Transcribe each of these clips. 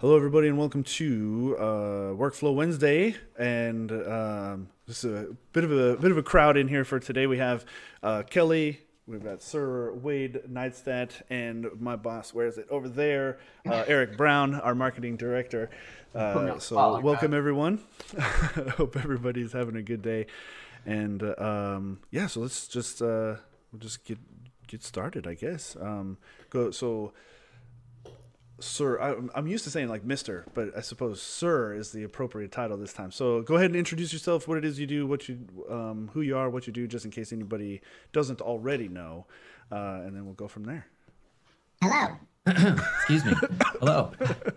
Hello, everybody, and welcome to uh, Workflow Wednesday. And um, this is a bit of a bit of a crowd in here for today. We have uh, Kelly, we've got Sir Wade Neistadt, and my boss. Where is it? Over there, uh, Eric Brown, our marketing director. Uh, so, welcome everyone. Hope everybody's having a good day. And um, yeah, so let's just uh, we'll just get get started, I guess. Um, go so sir I, am used to saying like mister but i suppose sir is the appropriate title this time. So go ahead and introduce yourself what it is you do what you um, who you are what you do just in case anybody doesn't already know uh, and then we'll go from there. Hello. Excuse me. Hello.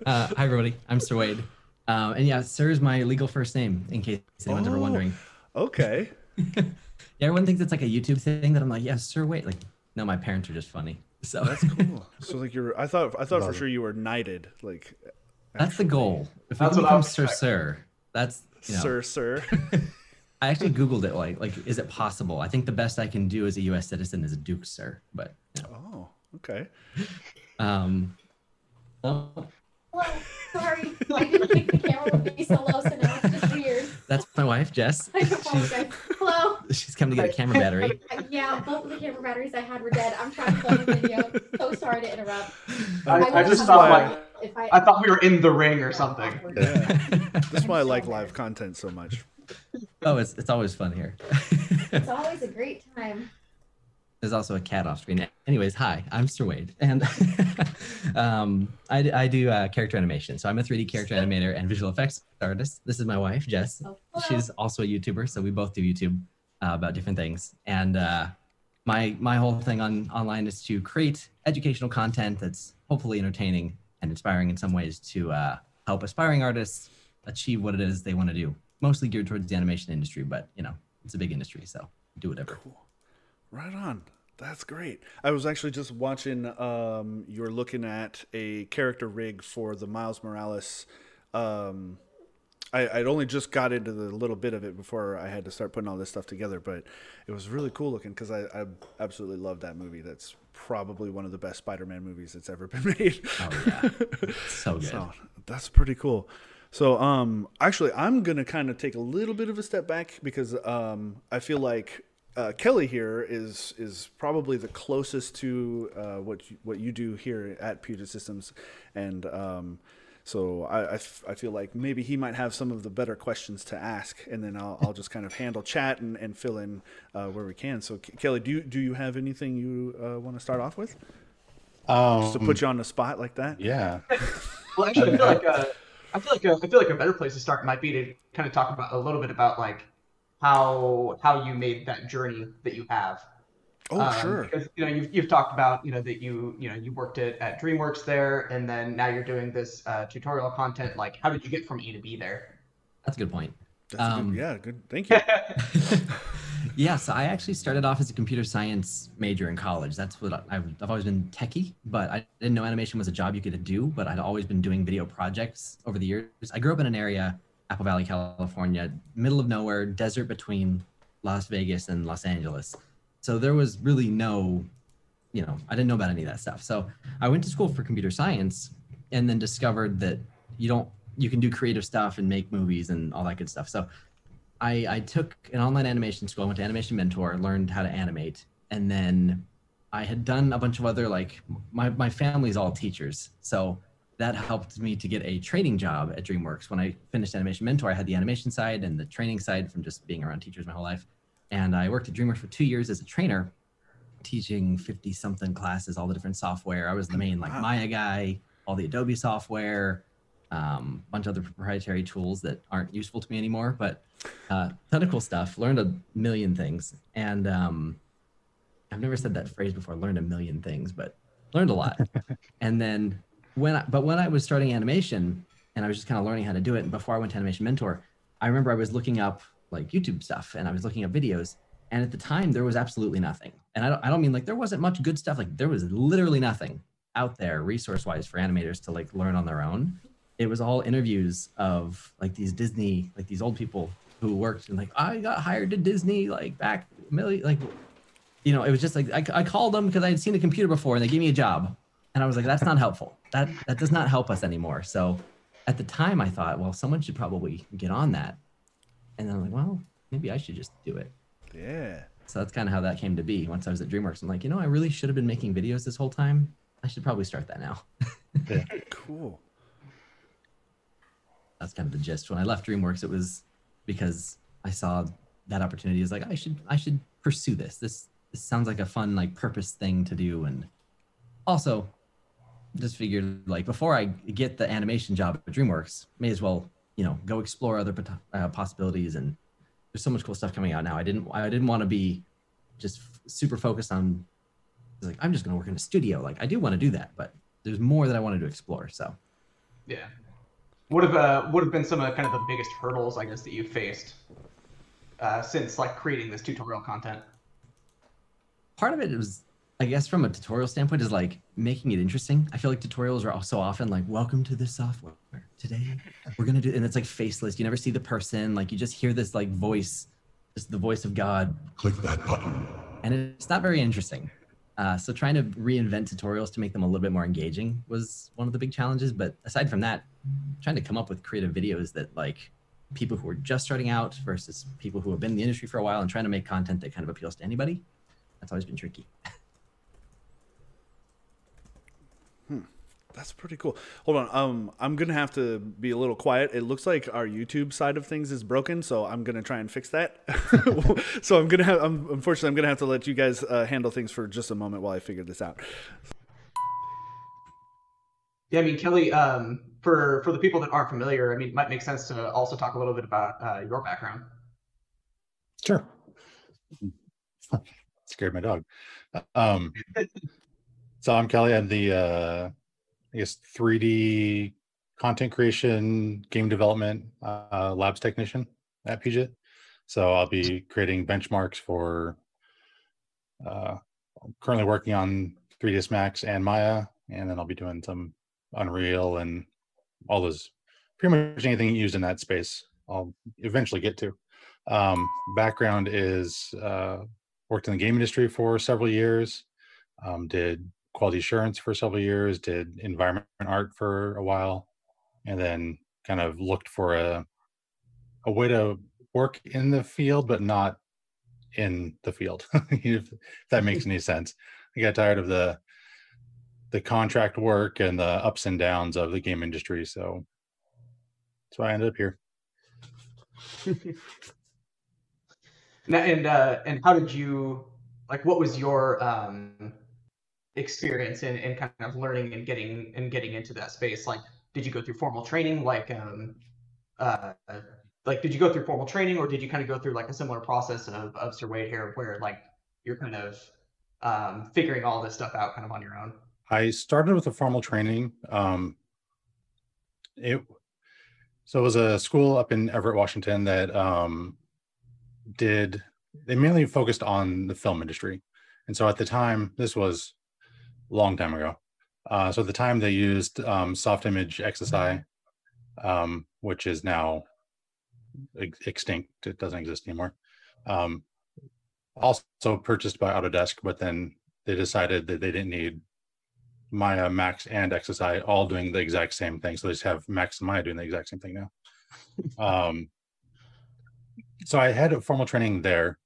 Uh, hi everybody. I'm sir wade. Um, and yeah sir is my legal first name in case anyone's oh, ever wondering. okay. Yeah everyone thinks it's like a youtube thing that i'm like yeah sir wade. Like no my parents are just funny so that's cool. so like you're, I thought, I thought for sure you were knighted. Like that's the goal. If that's you become Sir Sir, that's you know, Sir Sir. I actually googled it. Like, like, is it possible? I think the best I can do as a U.S. citizen is a Duke Sir. But you know. oh, okay. Um. Oh. Hello. Sorry, I didn't think the camera would be so low, so now it's just weird. That's my wife, Jess. I apologize. Hello. She's come to get a camera battery. yeah, both of the camera batteries I had were dead. I'm trying to film a video. So sorry to interrupt. I, I, I just thought like if I, I thought we were in the ring or something. Yeah. That's why I like live content so much. Oh, it's it's always fun here. it's always a great time. There's also a cat off screen. Anyways, hi, I'm Sir Wade, and um, I, I do uh, character animation. So I'm a 3D character animator and visual effects artist. This is my wife, Jess. Oh, She's also a YouTuber, so we both do YouTube uh, about different things. And uh, my my whole thing on online is to create educational content that's hopefully entertaining and inspiring in some ways to uh, help aspiring artists achieve what it is they want to do. Mostly geared towards the animation industry, but you know it's a big industry, so do whatever. Cool. Right on. That's great. I was actually just watching. Um, you're looking at a character rig for the Miles Morales. Um, I, would only just got into the little bit of it before I had to start putting all this stuff together, but it was really cool looking because I, I absolutely love that movie. That's probably one of the best Spider-Man movies that's ever been made. Oh yeah, so good. So, that's pretty cool. So, um, actually, I'm gonna kind of take a little bit of a step back because um, I feel like uh, Kelly here is is probably the closest to uh, what you, what you do here at Puget Systems, and um, so I, I, f- I feel like maybe he might have some of the better questions to ask, and then I'll, I'll just kind of handle chat and, and fill in uh, where we can. So Kelly, do you, do you have anything you uh, want to start off with? Um, just to put you on the spot like that? Yeah. well, actually, I feel like uh, I feel like a, I feel like a better place to start might be to kind of talk about a little bit about like how how you made that journey that you have. Oh, um, sure. Because you know you've, you've talked about you know that you you know you worked at, at DreamWorks there, and then now you're doing this uh, tutorial content. Like, how did you get from E to B there? That's a good point. Um, good, yeah, good. Thank you. yeah, so I actually started off as a computer science major in college. That's what I've, I've always been techie, but I didn't know animation was a job you could do. But I'd always been doing video projects over the years. I grew up in an area Apple Valley, California, middle of nowhere, desert between Las Vegas and Los Angeles. So there was really no, you know, I didn't know about any of that stuff. So I went to school for computer science and then discovered that you don't, you can do creative stuff and make movies and all that good stuff. So I, I took an online animation school, I went to Animation Mentor, learned how to animate, and then I had done a bunch of other like my my family's all teachers, so that helped me to get a training job at DreamWorks. When I finished Animation Mentor, I had the animation side and the training side from just being around teachers my whole life. And I worked at DreamWorks for two years as a trainer, teaching 50 something classes, all the different software. I was the main like Maya guy, all the Adobe software, um, a bunch of other proprietary tools that aren't useful to me anymore, but uh, ton of cool stuff. Learned a million things. And um, I've never said that phrase before, learned a million things, but learned a lot. and then when I, but when I was starting animation and I was just kind of learning how to do it, and before I went to Animation Mentor, I remember I was looking up like YouTube stuff and I was looking at videos, and at the time there was absolutely nothing. And I don't, I don't mean like there wasn't much good stuff. Like there was literally nothing out there resource wise for animators to like learn on their own. It was all interviews of like these Disney, like these old people who worked and like I got hired to Disney like back million like you know it was just like I, I called them because I had seen a computer before and they gave me a job and I was like that's not helpful that that does not help us anymore. So at the time I thought, well, someone should probably get on that. And then I'm like, well, maybe I should just do it. Yeah. So that's kind of how that came to be. Once I was at DreamWorks, I'm like, you know, I really should have been making videos this whole time. I should probably start that now. Cool. That's kind of the gist. When I left DreamWorks, it was because I saw that opportunity. Is like I should I should pursue this. This this sounds like a fun like purpose thing to do, and also just figured like before I get the animation job at DreamWorks, may as well you know go explore other uh, possibilities. And there's so much cool stuff coming out now. I didn't I didn't want to be just f- super focused on like I'm just going to work in a studio. Like I do want to do that, but there's more that I wanted to explore. So Yeah. What have uh, what have been some of kind of the biggest hurdles I guess that you've faced uh, since like creating this tutorial content? part of it was i guess from a tutorial standpoint is like making it interesting. I feel like tutorials are also often like welcome to this software. Today we're gonna do and it's like faceless. You never see the person. Like you just hear this like voice just the voice of god. Click that button. and it's not very interesting. Uh, so trying to reinvent tutorials to make them a little bit more engaging was one of the big challenges. But aside from that trying to come up with creative videos that like people who are just starting out versus people who have been in the industry for a while and trying to make content that kind of appeals to anybody that's always been tricky That's pretty cool. Hold on. Um, I'm gonna have to be a little quiet. It looks like our YouTube side of things is broken, so I'm gonna try and fix that. so I'm gonna have. I'm, unfortunately, I'm gonna have to let you guys uh, handle things for just a moment while I figure this out. Yeah, I mean Kelly, um, for for the people that aren't familiar, I mean, it might make sense to also talk a little bit about uh, your background. Sure. Scared my dog. Um, so I'm Kelly. I'm the, uh, I guess, 3D content creation, game development uh, labs technician at Puget. So I'll be creating benchmarks for. Uh, currently working on 3ds Max and Maya, and then I'll be doing some Unreal and all those, pretty much anything used in that space. I'll eventually get to. Um, background is uh, worked in the game industry for several years, um, did quality assurance for several years, did environment art for a while, and then kind of looked for a a way to work in the field but not in the field if that makes any sense i got tired of the the contract work and the ups and downs of the game industry so that's why i ended up here and uh, and how did you like? What was your um, experience in, in kind of learning and getting and getting into that space? Like, did you go through formal training? Like, um, uh, like did you go through formal training, or did you kind of go through like a similar process of of Sir Wade here, where like you're kind of um, figuring all this stuff out kind of on your own? I started with a formal training. Um, it so it was a school up in Everett, Washington that um, did they mainly focused on the film industry, and so at the time this was long time ago. Uh, so at the time they used um, Softimage XSI, um, which is now ex- extinct. It doesn't exist anymore. Um, also purchased by Autodesk, but then they decided that they didn't need Maya, Max, and XSI all doing the exact same thing. So they just have Max and Maya doing the exact same thing now. um, so I had a formal training there.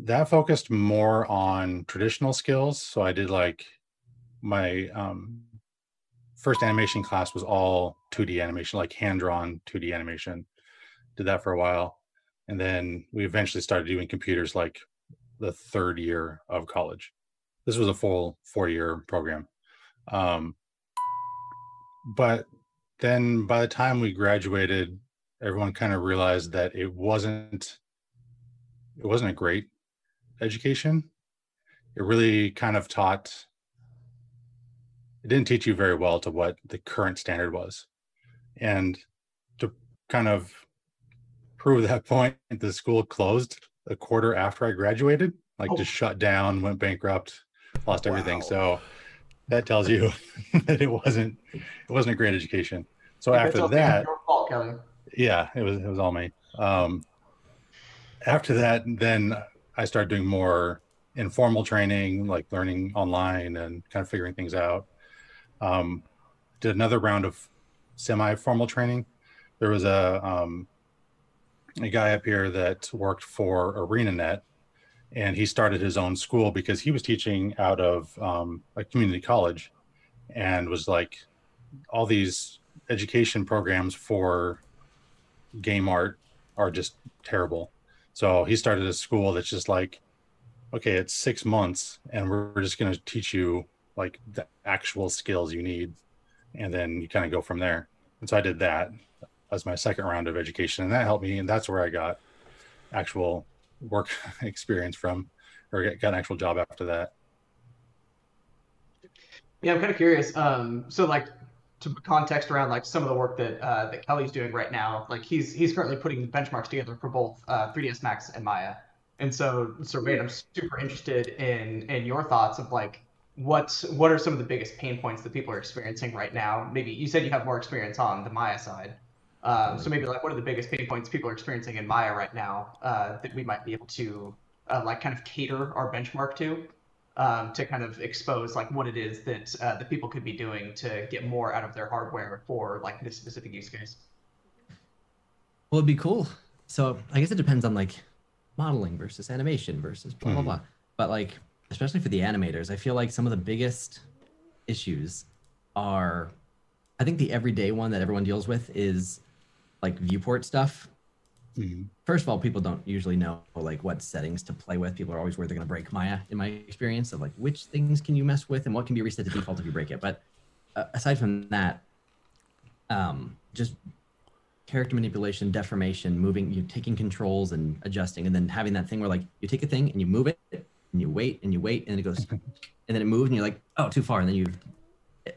That focused more on traditional skills. So I did like my um, first animation class was all 2D animation, like hand drawn 2D animation. Did that for a while. And then we eventually started doing computers like the third year of college. This was a full four year program. Um, but then by the time we graduated, everyone kind of realized that it wasn't it wasn't a great education. It really kind of taught it didn't teach you very well to what the current standard was. And to kind of prove that point, the school closed a quarter after I graduated, like Oh. just shut down, went bankrupt, lost everything. So that tells you that it wasn't it wasn't a great education. So after that, fault, yeah, it was it was all me. Um, after that, then I started doing more informal training, like learning online and kind of figuring things out. Um, did another round of semi-formal training. There was a um, a guy up here that worked for ArenaNet, and he started his own school because he was teaching out of um, a community college, and was like all these education programs for game art are just terrible. So he started a school that's just like, okay, it's six months, and we're just going to teach you like the actual skills you need, and then you kind of go from there. And so I did that as my second round of education, and that helped me, and that's where I got actual work experience from, or got an actual job after that. Yeah, I'm kind of curious. Um, so like to context around like some of the work that uh, that Kelly's doing right now, like he's he's currently putting benchmarks together for both uh, 3ds Max and Maya. And so, so Wade, I'm super interested in in your thoughts of like what what are some of the biggest pain points that people are experiencing right now? Maybe you said you have more experience on the Maya side. Um, so maybe like what are the biggest pain points people are experiencing in Maya right now uh, that we might be able to uh, like kind of cater our benchmark to? um, to kind of expose like what it is that uh, the people could be doing to get more out of their hardware for like this specific use case. Well, it'd be cool. So I guess it depends on like modeling versus animation versus blah blah Mhm. blah. But like, especially for the animators, I feel like some of the biggest issues are, I think the everyday one that everyone deals with is like viewport stuff. Mhm. First of all, people don't usually know like what settings to play with. People are always worried they're going to break Maya. In my experience, of like which things can you mess with and what can be reset to default if you break it. But uh, aside from that, um, just character manipulation, deformation, moving, you taking controls and adjusting, and then having that thing where like you take a thing and you move it, and you wait and you wait, and it goes, and then it moves, and you're like, oh, too far, and then you.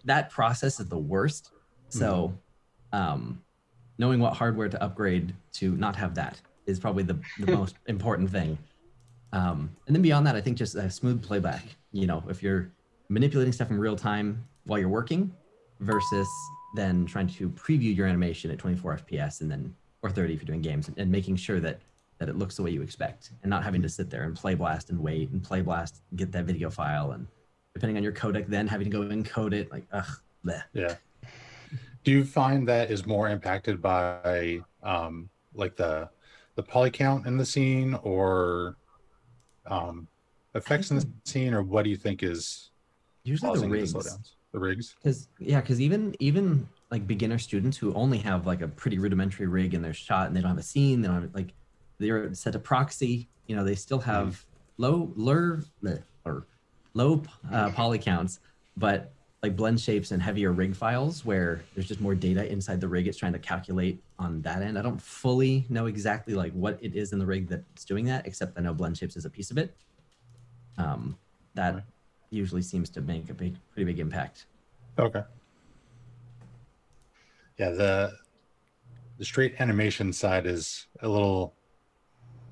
That process is the worst. So, um, knowing what hardware to upgrade to not have that is probably the, the most important thing. Um, and then beyond that, I think just a smooth playback. You know, if you're manipulating stuff in real time while you're working versus then trying to preview your animation at 24 FPS and then or 30 if you're doing games and, and making sure that that it looks the way you expect and not having to sit there and play blast and wait and play blast get that video file and depending on your codec then having to go encode it like ugh bleh. Yeah. Do you find that is more impacted by um like the the poly count in the scene or um effects in the scene or what do you think is usually the the rigs slowdowns? The rigs? because yeah because even even like beginner students who only have like a pretty rudimentary rig in their shot and they don't have a scene they don't have like they're set to proxy you know they still have low low or low uh, poly counts but like blend shapes and heavier rig files where there's just more data inside the rig. It's trying to calculate on that end. I don't fully know exactly like what it is in the rig that's doing that except i know blend shapes is a piece of it. Um, that Right. usually seems to make a big pretty big impact. Okay. Yeah, the the straight animation side is a little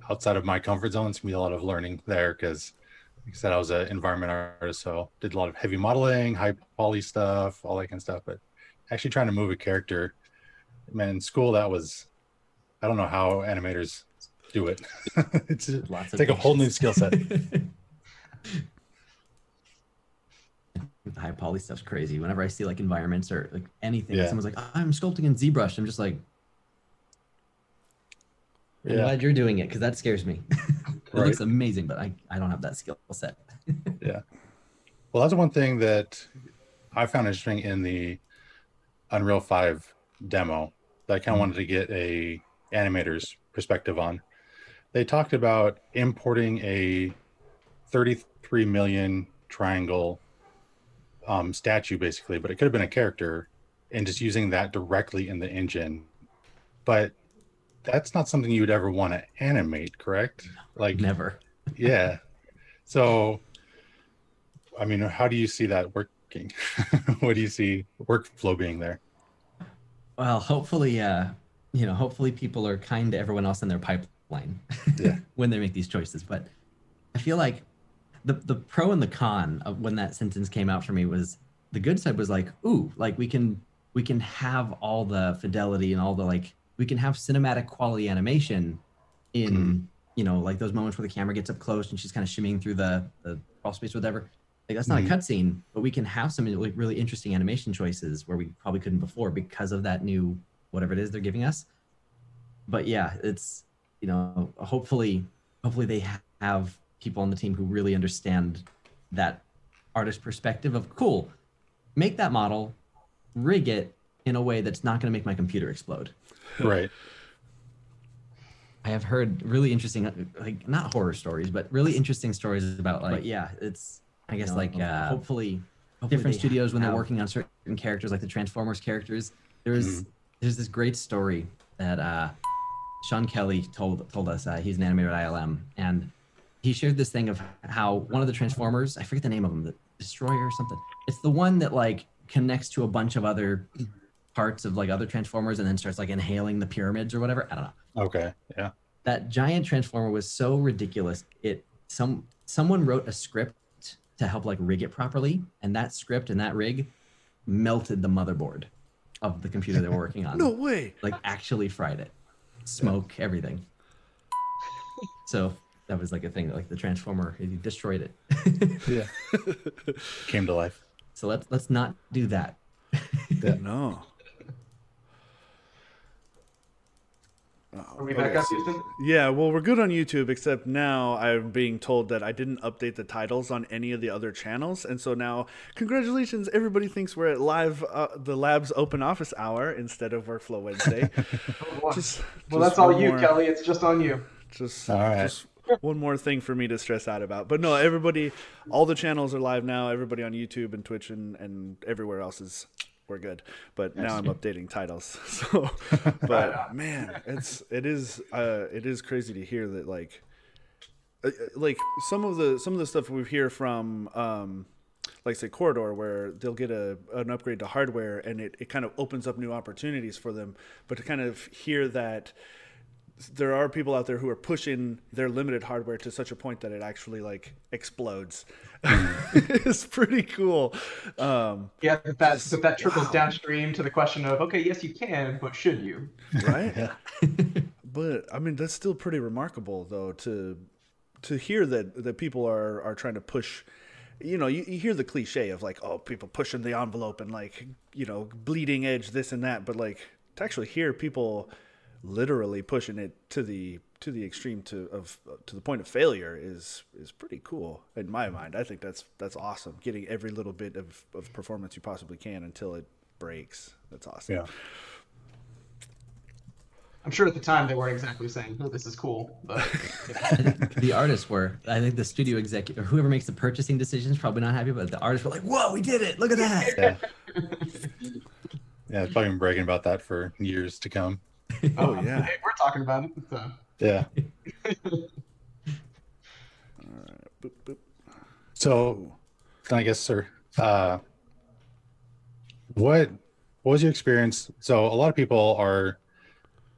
outside of my comfort zone. It's gonna be a lot of learning there because like I said, I was an environment artist, so did a lot of heavy modeling, high poly stuff, all that kind of stuff. But actually trying to move a character, man, in school that was I don't know how animators do it. it's of Take a whole new skill set. the high poly stuff's crazy. Whenever I see like environments or like anything, Yeah. someone's like, "I'm sculpting in ZBrush," I'm just like, I'm Yeah. glad you're doing it because that scares me. it Right. looks amazing, but I, I don't have that skill set. Yeah. Well, that's one thing that I found interesting in the Unreal 5 demo that I kind of wanted to get a animator's perspective on. They talked about importing a 33 million triangle um, statue, basically, but it could have been a character, and just using that directly in the engine. But that's not something you would ever want to animate, correct? Like, Never. yeah. So, I mean, how do you see that working? what do you see workflow being there? Well, hopefully, uh, you know, hopefully people are kind to everyone else in their pipeline Yeah. when they make these choices. But I feel like the the pro and the con of when that sentence came out for me was the good side was like, ooh, like we can we can have all the fidelity and all the like we can have cinematic quality animation in you know like those moments where the camera gets up close and she's kind of shimmying through the the crawl space or whatever Like that's not Mhm. a cutscene, but we can have some really interesting animation choices where we probably couldn't before because of that new whatever it is they're giving us. But yeah, it's you know hopefully hopefully they have people on the team who really understand that artist perspective of cool, make that model, rig it in a way that's not going to make my computer explode. Right. I have heard really interesting, like not horror stories, but really interesting stories about like, but yeah, it's I guess you know, like uh, hopefully, hopefully different they studios when they're working on certain characters, like the Transformers characters. There's there's this great story that uh, Shawn Kelly told told us. Uh, he's an animator at ILM, and he shared this thing of how one of the Transformers, I forget the name of them, the Destroyer or something. It's the one that like connects to a bunch of other parts of like other Transformers and then starts like inhaling the pyramids or whatever. I don't know Okay. Yeah. that giant transformer was so ridiculous it some someone wrote a script to help like rig it properly and that script and that rig melted the motherboard of the computer they were working on No way. like actually fried it smoke everything so that was like a thing like the transformer he destroyed it Yeah. Came to life. so let's let's not do that No. Are we back Okay, up, Houston? Yeah, well, we're good on YouTube, except now I'm being told that I didn't update the titles on any of the other channels, and so now, congratulations! Everybody thinks we're at live uh, the lab's open office hour instead of Workflow Wednesday. Well, just, well, just that's all you, more- Kelly. It's just on you. Just, All right. just one more thing for me to stress out about. But no, everybody, all the channels are live now. Everybody on YouTube and Twitch and, and everywhere else is we're good. But now I'm updating titles. So, but man, it's it is uh, it is crazy to hear that like uh, uh, like some of the some of the stuff we hear from um like say corridor where they'll get a an upgrade to hardware and it, it kind of opens up new opportunities for them but to kind of hear that there are people out there who are pushing their limited hardware to such a point that it actually like explodes. It's pretty cool. Um, Yeah, but that, but that trickles downstream to the question of, okay, yes, you can, but should you? right? Yeah. but i mean that's still pretty remarkable though to to hear that that people are are trying to push you know you, you hear the cliche of like oh people pushing the envelope and like you know bleeding edge this and that but like to actually hear people literally pushing it to the to the extreme to of to the point of failure is is pretty cool in my mind i think that's that's awesome getting every little bit of, of performance you possibly can until it breaks that's awesome Yeah. I'm sure at the time they weren't exactly saying, "Oh, this is cool," but the artists were i think the studio executive or whoever makes the purchasing decisions probably not happy but the artists were like whoa we did it look at that Yeah. Yeah. I've probably been bragging about that for years to come. oh yeah hey, we're talking about it. So. Yeah. Boop, boop. So, I guess, sir, uh, what what was your experience? So, a lot of people are.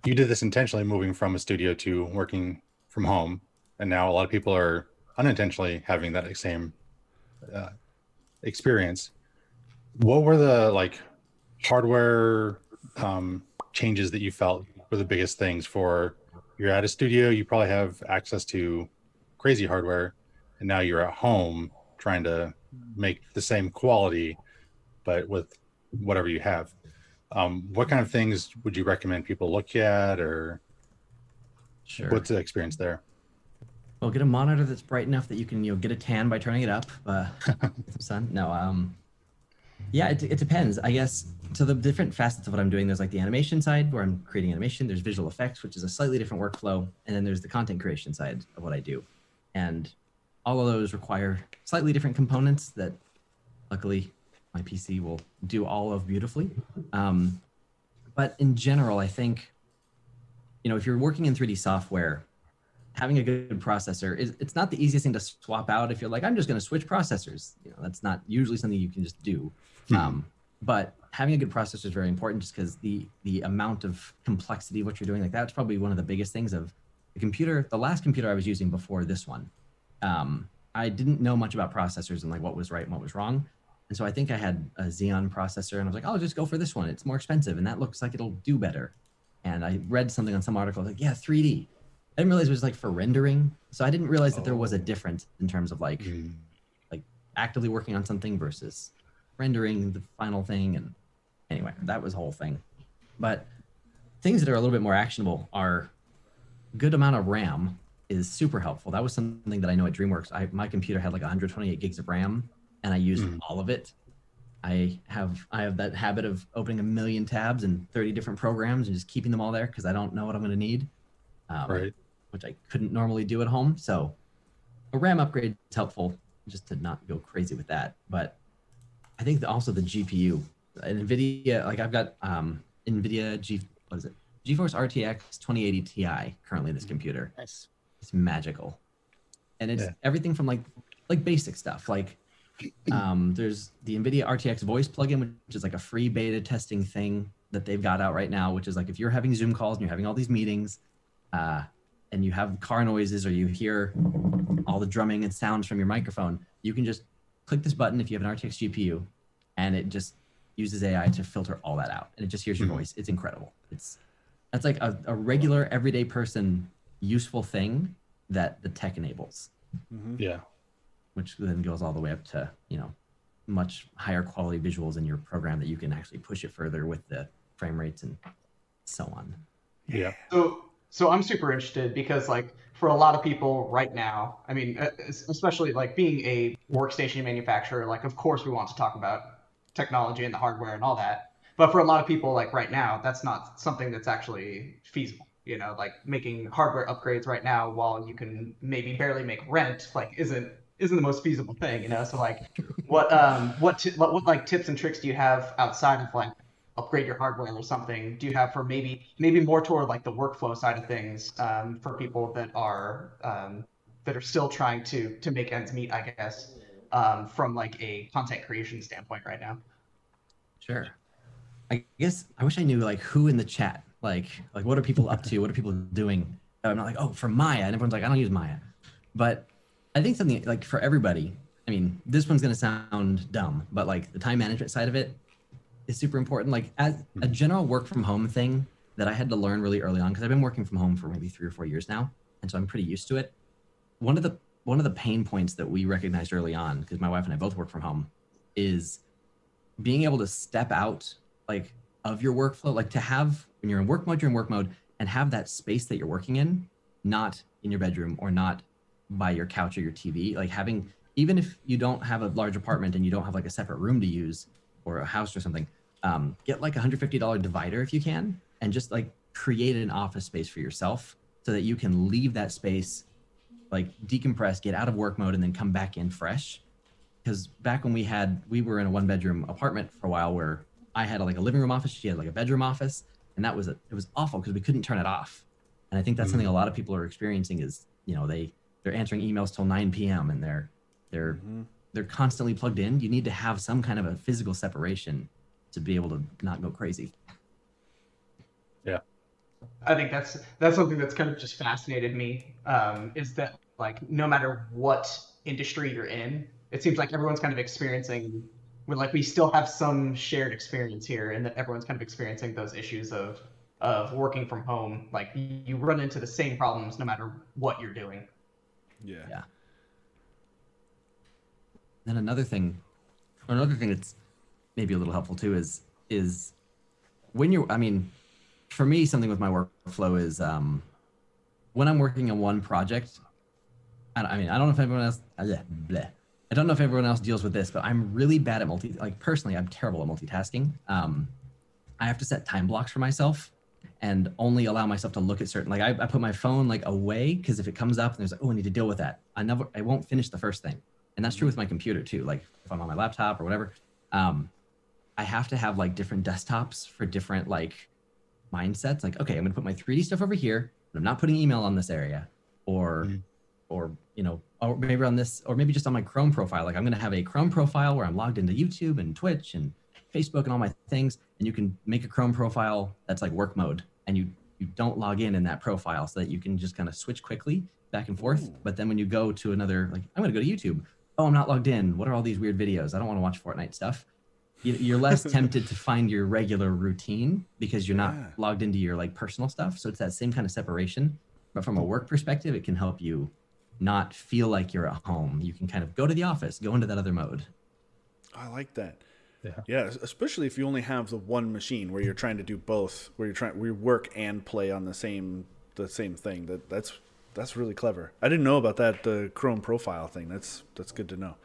You did this intentionally, moving from a studio to working from home, and now a lot of people are unintentionally having that same uh, experience. What were the like hardware um, changes that you felt were the biggest things for? You're at a studio, you probably have access to crazy hardware, and now you're at home trying to make the same quality but with whatever you have um, what kind of things would you recommend people look at or sure what's the experience there Well, get a monitor that's bright enough that you can, you know, get a tan by turning it up. Uh, some sun. No, um, yeah, it, it depends. I guess so. The different facets of what I'm doing, there's like the animation side where I'm creating animation. There's visual effects, which is a slightly different workflow, and then there's the content creation side of what I do, and all of those require slightly different components that, luckily, my PC will do all of beautifully. Um, but in general, I think, you know, if you're working in 3D software, having a good processor is it's not the easiest thing to swap out if you're like i'm just going to switch processors. You know that's not usually something you can just do. Um, but having a good processor is very important just because the the amount of complexity of what you're doing like that's probably one of the biggest things of the computer the last computer i was using before this one. Um, i didn't know much about processors and like what was right and what was wrong. And so i think i had a xeon processor and i was like i'll just go for this one. It's more expensive and that looks like it'll do better. And i read something on some article like yeah 3d I didn't realize it was like for rendering. So I didn't realize that there was a difference in terms of like like actively working on something versus rendering the final thing. And anyway, that was the whole thing. But things that are a little bit more actionable are good amount of RAM is super helpful. That was something that I know at DreamWorks. I my computer had like 128 gigs of RAM, and I used Mhm. all of it. I have I have that habit of opening a million tabs and 30 different programs and just keeping them all there because I don't know what I'm going to need, um, Right. Which I couldn't normally do at home. So a RAM upgrade is helpful just to not go crazy with that. But I think that also the GPU, NVIDIA, like I've got um, NVIDIA G, what is it? GeForce RTX 2080 Ti currently in this computer. Nice. It's magical, and it's Yeah. everything from like like basic stuff like um, there's the NVIDIA RTX voice plugin, which is like a free beta testing thing that they've got out right now, which is like if you're having Zoom calls and you're having all these meetings, uh, and you have car noises or you hear all the drumming and sounds from your microphone, you can just click this button if you have an RTX GPU, and it just uses AI to filter all that out, and it just hears your Mhm. voice. It's incredible. It's that's like a, a regular everyday person useful thing that the tech enables Mhm. Yeah. which then goes all the way up to you know much higher quality visuals in your program that you can actually push it further with the frame rates and so on Yeah. So, so I'm super interested because, like, for a lot of people right now, I mean, uh, especially like being a workstation manufacturer, like, of course, we want to talk about technology and the hardware and all that. But for a lot of people, like right now, that's not something that's actually feasible. You know, like making hardware upgrades right now while you can maybe barely make rent, like, isn't isn't the most feasible thing. You know, so like, what um what ti- what, what like tips and tricks do you have outside of like upgrade your hardware or something do you have for maybe maybe more toward like the workflow side of things um, for people that are um, that are still trying to to make ends meet i guess um, from like a content creation standpoint right now? Sure. I guess i wish i knew like who in the chat like like what are people up to? What are people doing? I'm not like oh for maya. And everyone's like i don't use maya. But i think something like for everybody i mean this one's going to sound dumb but like the time management side of it is super important. Like as a mm-hmm. general work from home thing that I had to learn really early on because I've been working from home for maybe three or four years now, and so I'm pretty used to it. One of the one of the pain points that we recognized early on, because my wife and I both work from home, is being able to step out like of your workflow, like to have when you're in work mode, you're in work mode, and have that space that you're working in, not in your bedroom or not by your couch or your TV. Like having even if you don't have a large apartment and you don't have like a separate room to use or a house or something, um, get like a $150 divider if you can, and just like create an office space for yourself so that you can leave that space, like decompress, get out of work mode, and then come back in fresh. Because back when we had, we were in a one bedroom apartment for a while where I had like a living room office, she had like a bedroom office, and that was a, it was awful because we couldn't turn it off. And I think that's something a lot of people are experiencing is, you know, they they're answering emails till 9 p.m. and they're they're Mhm. they're constantly plugged in. You need to have some kind of a physical separation to be able to not go crazy. Yeah. I think that's that's something that's kind of just fascinated me um, is that like no matter what industry you're in it seems like everyone's kind of experiencing we're like we still have some shared experience here and that everyone's kind of experiencing those issues of of working from home like you run into the same problems no matter what you're doing Yeah. Yeah. Then another thing, another thing that's maybe a little helpful too is is when you're. I mean, for me, something with my workflow is um, when I'm working on one project. I, I mean, I don't know if everyone else. uh, bleh, bleh. I don't know if everyone else deals with this, but I'm really bad at multi. Like personally, I'm terrible at multitasking. Um, I have to set time blocks for myself and only allow myself to look at certain like I, I put my phone like away because if it comes up and there's like oh I need to deal with that I never I won't finish the first thing and that's true with my computer too like if I'm on my laptop or whatever um I have to have like different desktops for different like mindsets like okay I'm gonna put my 3D stuff over here but I'm not putting email on this area or Mhm. or you know or maybe on this or maybe just on my Chrome profile like I'm gonna have a Chrome profile where I'm logged into YouTube and Twitch and Facebook and all my things, and you can make a Chrome profile that's like work mode, and you you don't log in in that profile so that you can just kind of switch quickly back and forth. Ooh. But then when you go to another, like I'm to go to YouTube. Oh, I'm not logged in. What are all these weird videos? I don't want to watch Fortnite stuff. You- You're less tempted to find your regular routine because you're not Yeah. logged into your like personal stuff. So it's that same kind of separation. But from a work perspective, it can help you not feel like you're at home. You can kind of go to the office, go into that other mode. I like that. Yeah. Yeah, especially if you only have the one machine where you're trying to do both, where you're trying we work and play on the same the same thing. That that's that's really clever. I didn't know about that the Chrome profile thing. That's that's good to know.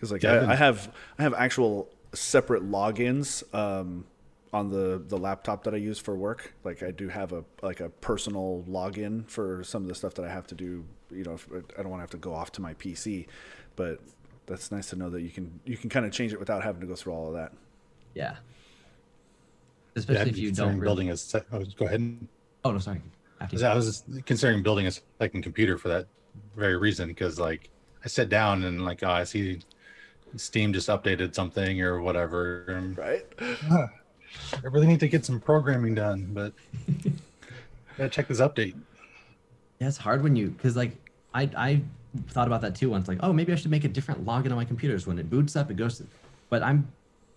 Because like Yeah, I've I, have I have actual separate logins um, on the the laptop that I use for work. Like I do have a like a personal login for some of the stuff that I have to do. You know, if, I don't want to have to go off to my PC, but that's nice to know that you can you can kind of change it without having to go through all of that. Yeah. Yeah, Especially I'd if you don't building a se- oh, go ahead. Oh no, sorry. After you. I was just considering building a second computer for that very reason because like I sat down and like oh, I see Steam just updated something or whatever. Right? "Ah, I really need to get some programming done, but gotta check this update. Yeah, it's hard when you because like I I thought about that too once. Like, oh, maybe I should make a different login on my computers. When it boots up, it goes. To, but I'm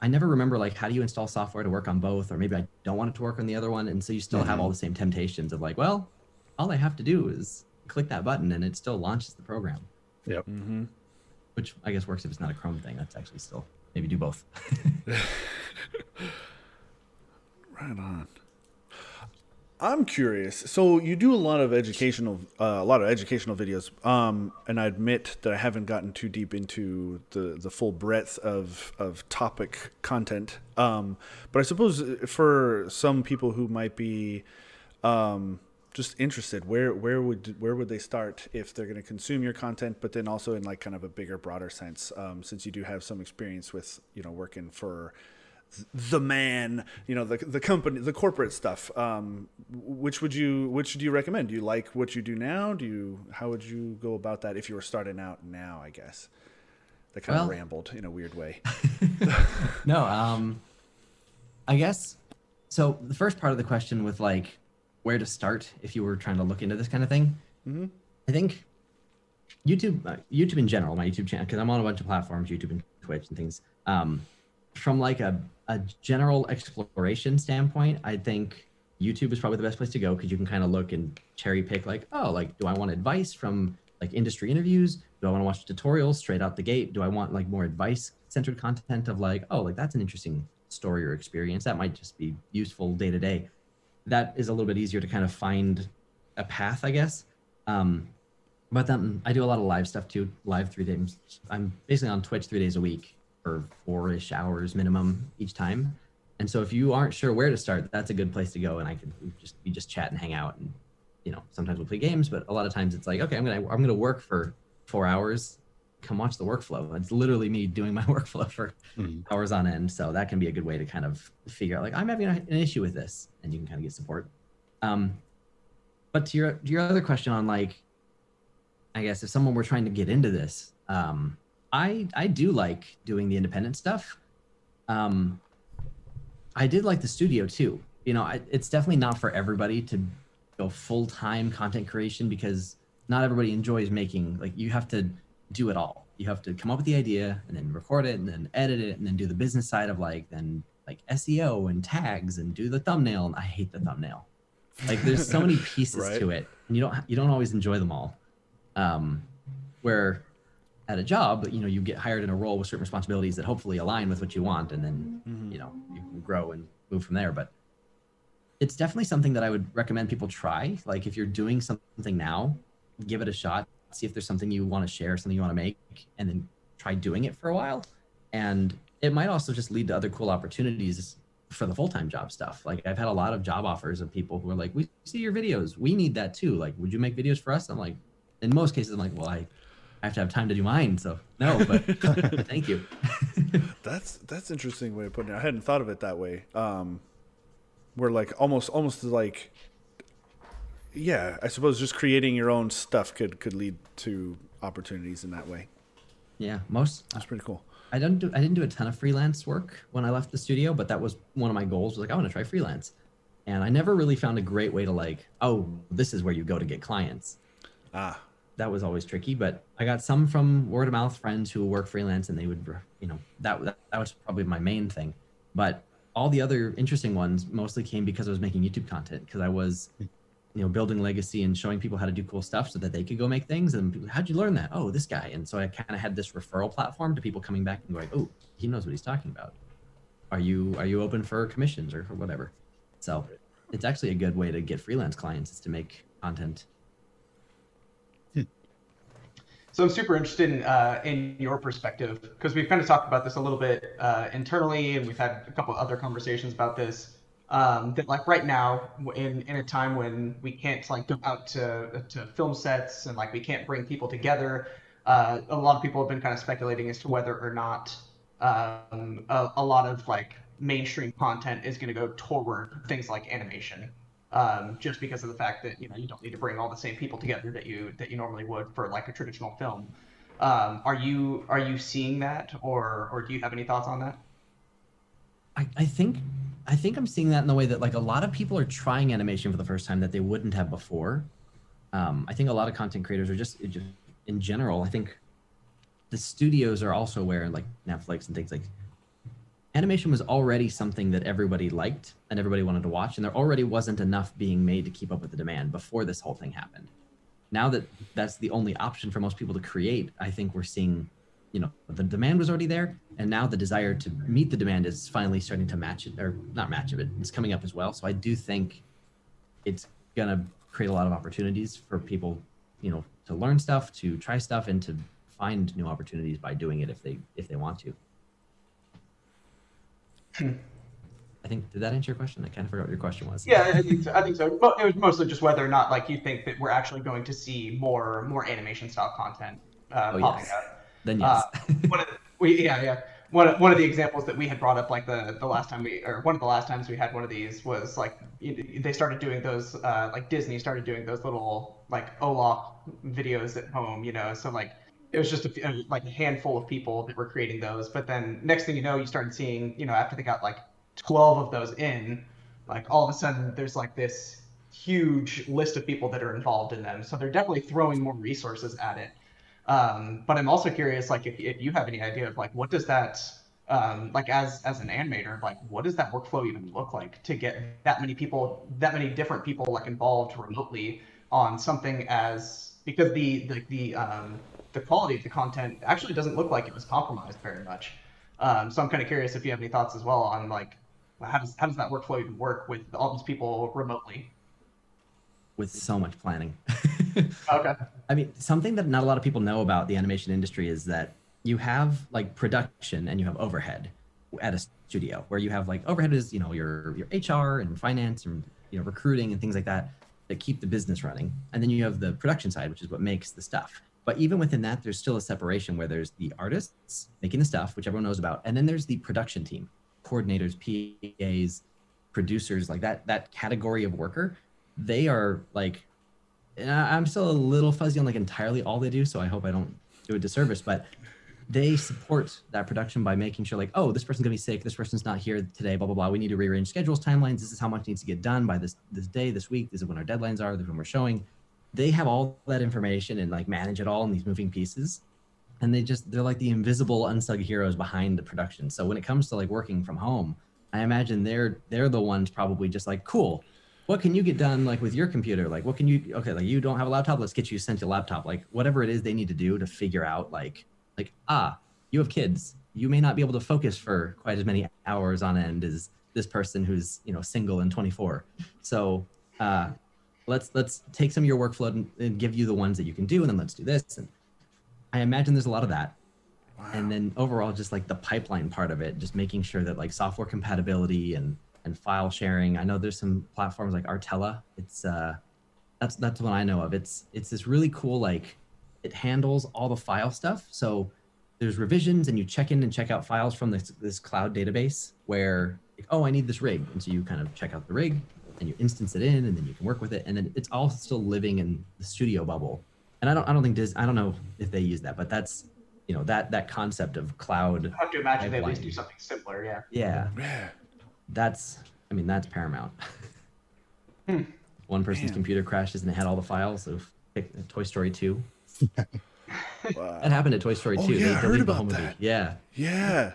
I never remember like how do you install software to work on both, or maybe I don't want it to work on the other one, and so you still have all the same temptations of like, well, all I have to do is click that button and it still launches the program, Yep. Mm-hmm. Which I guess works if it's not a Chrome thing. That's actually still maybe do both. Right on. I'm curious. So you do a lot of educational, uh, a lot of educational videos, um, and I admit that I haven't gotten too deep into the the full breadth of of topic content. Um, but I suppose for some people who might be um, just interested, where where would where would they start if they're going to consume your content? But then also in like kind of a bigger, broader sense, um, since you do have some experience with you know working for the man, you know, the the company, the corporate stuff. Um, which would you which do you recommend? Do you like what you do now? Do you how would you go about that if you were starting out now? I guess that kind of rambled in a weird way. no, um, I guess. So the first part of the question with like where to start if you were trying to look into this kind of thing, Mhm. I think YouTube, uh, YouTube in general, my YouTube channel, because I'm on a bunch of platforms, YouTube and Twitch and things. Um, from like a, a general exploration standpoint, I think YouTube is probably the best place to go because you can kind of look and cherry pick like, oh, like, do I want advice from like industry interviews? Do I want to watch tutorials straight out the gate? Do I want like more advice centered content of like, oh, like that's an interesting story or experience that might just be useful day to day. That is a little bit easier to kind of find a path, I guess. Um, but then I do a lot of live stuff too, live three days. I'm basically on Twitch three days a week for four-ish hours minimum each time. And so if you aren't sure where to start, that's a good place to go. And I can just we just chat and hang out, and you know sometimes we'll play games, but a lot of times it's like, okay, I'm gonna I'm gonna work for four hours. Come watch the workflow. It's literally me doing my workflow for Mhm. hours on end. So that can be a good way to kind of figure out like I'm having an issue with this, and you can kind of get support. Um, but to your to your other question on like, I guess if someone were trying to get into this, um, I I do like doing the independent stuff. Um, I did like the studio too. You know, I, it's definitely not for everybody to go full time content creation because not everybody enjoys making like you have to do it all. You have to come up with the idea and then record it and then edit it and then do the business side of like then like SEO and tags and do the thumbnail. And I hate the thumbnail. Like there's so many pieces Right. to it, and you don't you don't always enjoy them all. Um, where at a job, you know, you get hired in a role with certain responsibilities that hopefully align with what you want, and then Mhm. you know you can grow and move from there. But it's definitely something that I would recommend people try. Like if you're doing something now, give it a shot. See if there's something you want to share, something you want to make, and then try doing it for a while. And it might also just lead to other cool opportunities for the full-time job stuff. Like I've had a lot of job offers of people who are like, "We see your videos. We need that too. Like, would you make videos for us?" I'm like, in most cases, I'm like, "Well, I, I have to have time to do mine, so no." But thank you. That's that's interesting way of putting it. I hadn't thought of it that way. Um, where like almost almost like, yeah, I suppose just creating your own stuff could could lead to opportunities in that way. yeah, most That's pretty cool. I don't do I didn't do a ton of freelance work when I left the studio, but that was one of my goals. Was like I want to try freelance, and I never really found a great way to like, oh, this is where you go to get clients. Ah, That was always tricky, but I got some from word of mouth friends who work freelance, and they would, you know, that that, that was probably my main thing. But all the other interesting ones mostly came because I was making YouTube content because I was you know building legacy and showing people how to do cool stuff so that they could go make things. And people, how'd you learn that? Oh this guy. And so i kind of had this referral platform to people coming back and going oh he knows what he's talking about. Are you are you open for commissions or for whatever? So it's actually a good way to get freelance clients is to make content. So I'm super interested in uh, in your perspective because we've kind of talked about this a little bit uh, internally, and we've had a couple other conversations about this. Um, that like right now, in in a time when we can't like go out to to film sets and like we can't bring people together, uh, a lot of people have been kind of speculating as to whether or not um, a, a lot of like mainstream content is going to go toward things like animation um, just because of the fact that you know you don't need to bring all the same people together that you that you normally would for like a traditional film. Um, are you are you seeing that, or or do you have any thoughts on that? I, I think I think I'm seeing that in the way that like a lot of people are trying animation for the first time that they wouldn't have before. Um, I think a lot of content creators are just, just in general. I think the studios are also aware, like Netflix and things like animation was already something that everybody liked and everybody wanted to watch, and there already wasn't enough being made to keep up with the demand before this whole thing happened. Now that that's the only option for most people to create, I think we're seeing, you know, the demand was already there, and now the desire to meet the demand is finally starting to match it, or not match it, but it's coming up as well. So I do think it's gonna create a lot of opportunities for people, you know, to learn stuff, to try stuff, and to find new opportunities by doing it if they if they want to. I think did that answer your question? I kind of forgot what your question was. Yeah, I think so. I think so. But it was mostly just whether or not like you think that we're actually going to see more more animation style content uh, Oh, popping yes. up. Then yes. Uh, one of the, we yeah yeah. One of, one of the examples that we had brought up like the the last time we or one of the last times we had one of these was like they started doing those uh, like Disney started doing those little like Olaf videos at home you know? So like it was just a, like a handful of people that were creating those. But then next thing you know you started seeing you know after they got like 12 of those in like all of a sudden there's like this huge list of people that are involved in them. So they're definitely throwing more resources at it um, but I'm also curious, like, if, if you have any idea of like what does that, um, like, as as an animator, like, what does that workflow even look like to get that many people, that many different people, like, involved remotely on something as because the the the um, the quality of the content actually doesn't look like it was compromised very much. Um, so I'm kind of curious if you have any thoughts as well on like how does how does that workflow even work with all these people remotely? With so much planning. Okay. I mean, something that not a lot of people know about the animation industry is that you have like production and you have overhead at a studio where you have like overhead is, you know, your your HR and finance and you know, recruiting and things like that that keep the business running. And then you have the production side, which is what makes the stuff. But even within that, there's still a separation where there's the artists making the stuff, which everyone knows about, and then there's the production team, coordinators, PAs, producers, like that that category of worker. They are like I'm still a little fuzzy on like entirely all they do, so I hope I don't do a disservice. But they support that production by making sure, like, oh, this person's gonna be sick, this person's not here today, blah blah blah. We need to rearrange schedules, timelines. This is how much needs to get done by this this day, this week. This is when our deadlines are. This is when we're showing. They have all that information and like manage it all in these moving pieces, and they just they're like the invisible unsung heroes behind the production. So when it comes to like working from home, I imagine they're they're the ones probably just like cool what can you get done like with your computer? Like what can you okay like you don't have a laptop let's get you sent to a laptop. Like whatever it is they need to do to figure out like like ah you have kids. You may not be able to focus for quite as many hours on end as this person who's you know single and 24 so uh let's let's take some of your workflow and, and give you the ones that you can do and then let's do this. And i imagine there's a lot of that. And then overall just like the pipeline part of it just making sure that like software compatibility and and file sharing. I know there's some platforms like artella. It's uh that's that's what i know of. It's it's this really cool like it handles all the file stuff. So there's revisions and you check in and check out files from this this cloud database where like, oh i need this rig. And so you kind of check out the rig and you instance it in and then you can work with it. And then it's all still living in the studio bubble. And i don't i don't think Dis- i don't know if they use that but that's you know that that concept of cloud I have to imagine they at least do something similar. Yeah. yeah. Yeah. That's i mean that's paramount Hmm. one person's Man. computer crashes and they had all the files of toy story 2 Wow. that happened at toy story Oh, 2 yeah, I heard deleted the about whole movie. that. yeah Yeah.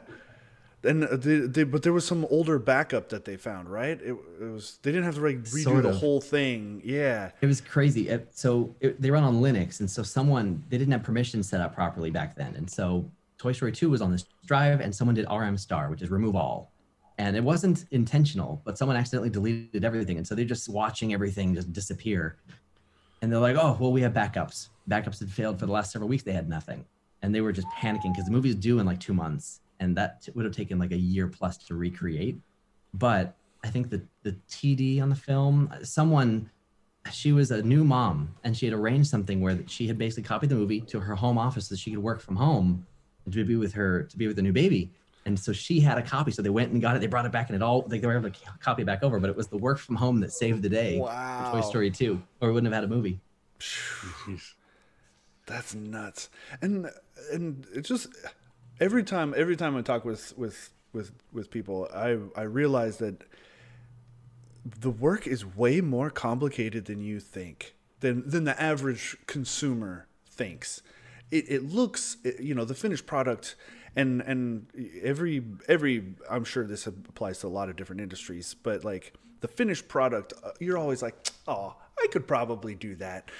And uh, they, they, but there was some older backup that they found, right? It, it was they didn't have to like redo Sort the whole thing. Yeah. It was crazy. It- so it, they run on Linux, and so someone they didn't have permission set up properly back then, and so Toy Story 2 was on this drive, and someone did RM star, which is remove all, and it wasn't intentional, but someone accidentally deleted everything, and so they're just watching everything just disappear, and they're like, oh well, we have backups. Backups had failed for the last several weeks. They had nothing, and they were just panicking because the movie's due in like two months, and that would have taken like a year plus to recreate. But I think the the TD on the film, someone she was a new mom and she had arranged something where she had basically copied the movie to her home office so she could work from home to be with her to be with the new baby and so she had a copy so they went and got it they brought it back and it all like they were able to copy it back over but it was the work from home that saved the day Wow. toy story 2 or we wouldn't have had a movie That's nuts. And and it's just every time every time I talk with with with with people, I I realize that the work is way more complicated than you think than than the average consumer thinks. It it looks it- you know the finished product and and every every I'm sure this applies to a lot of different industries, but like the finished product, uh, you're always like, oh, I could probably do that,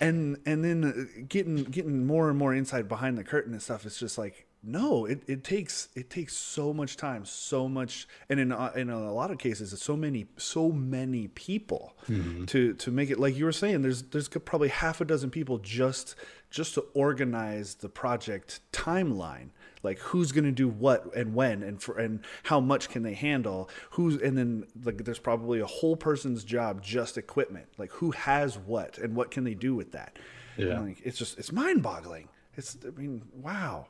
and and then uh, getting getting more and more inside behind the curtain and stuff. It's just like no, it, it takes it takes so much time, so much, and in a- in a lot of cases, it's so many so many people to to make it like you were saying. There's there's probably half a dozen people just just to organize the project timeline like who's going to do what and when and for and how much can they handle? Who's and then like there's probably a whole person's job just equipment. Like who has what and what can they do with that? Yeah. Like, it's just it's mind-boggling. It's i mean wow.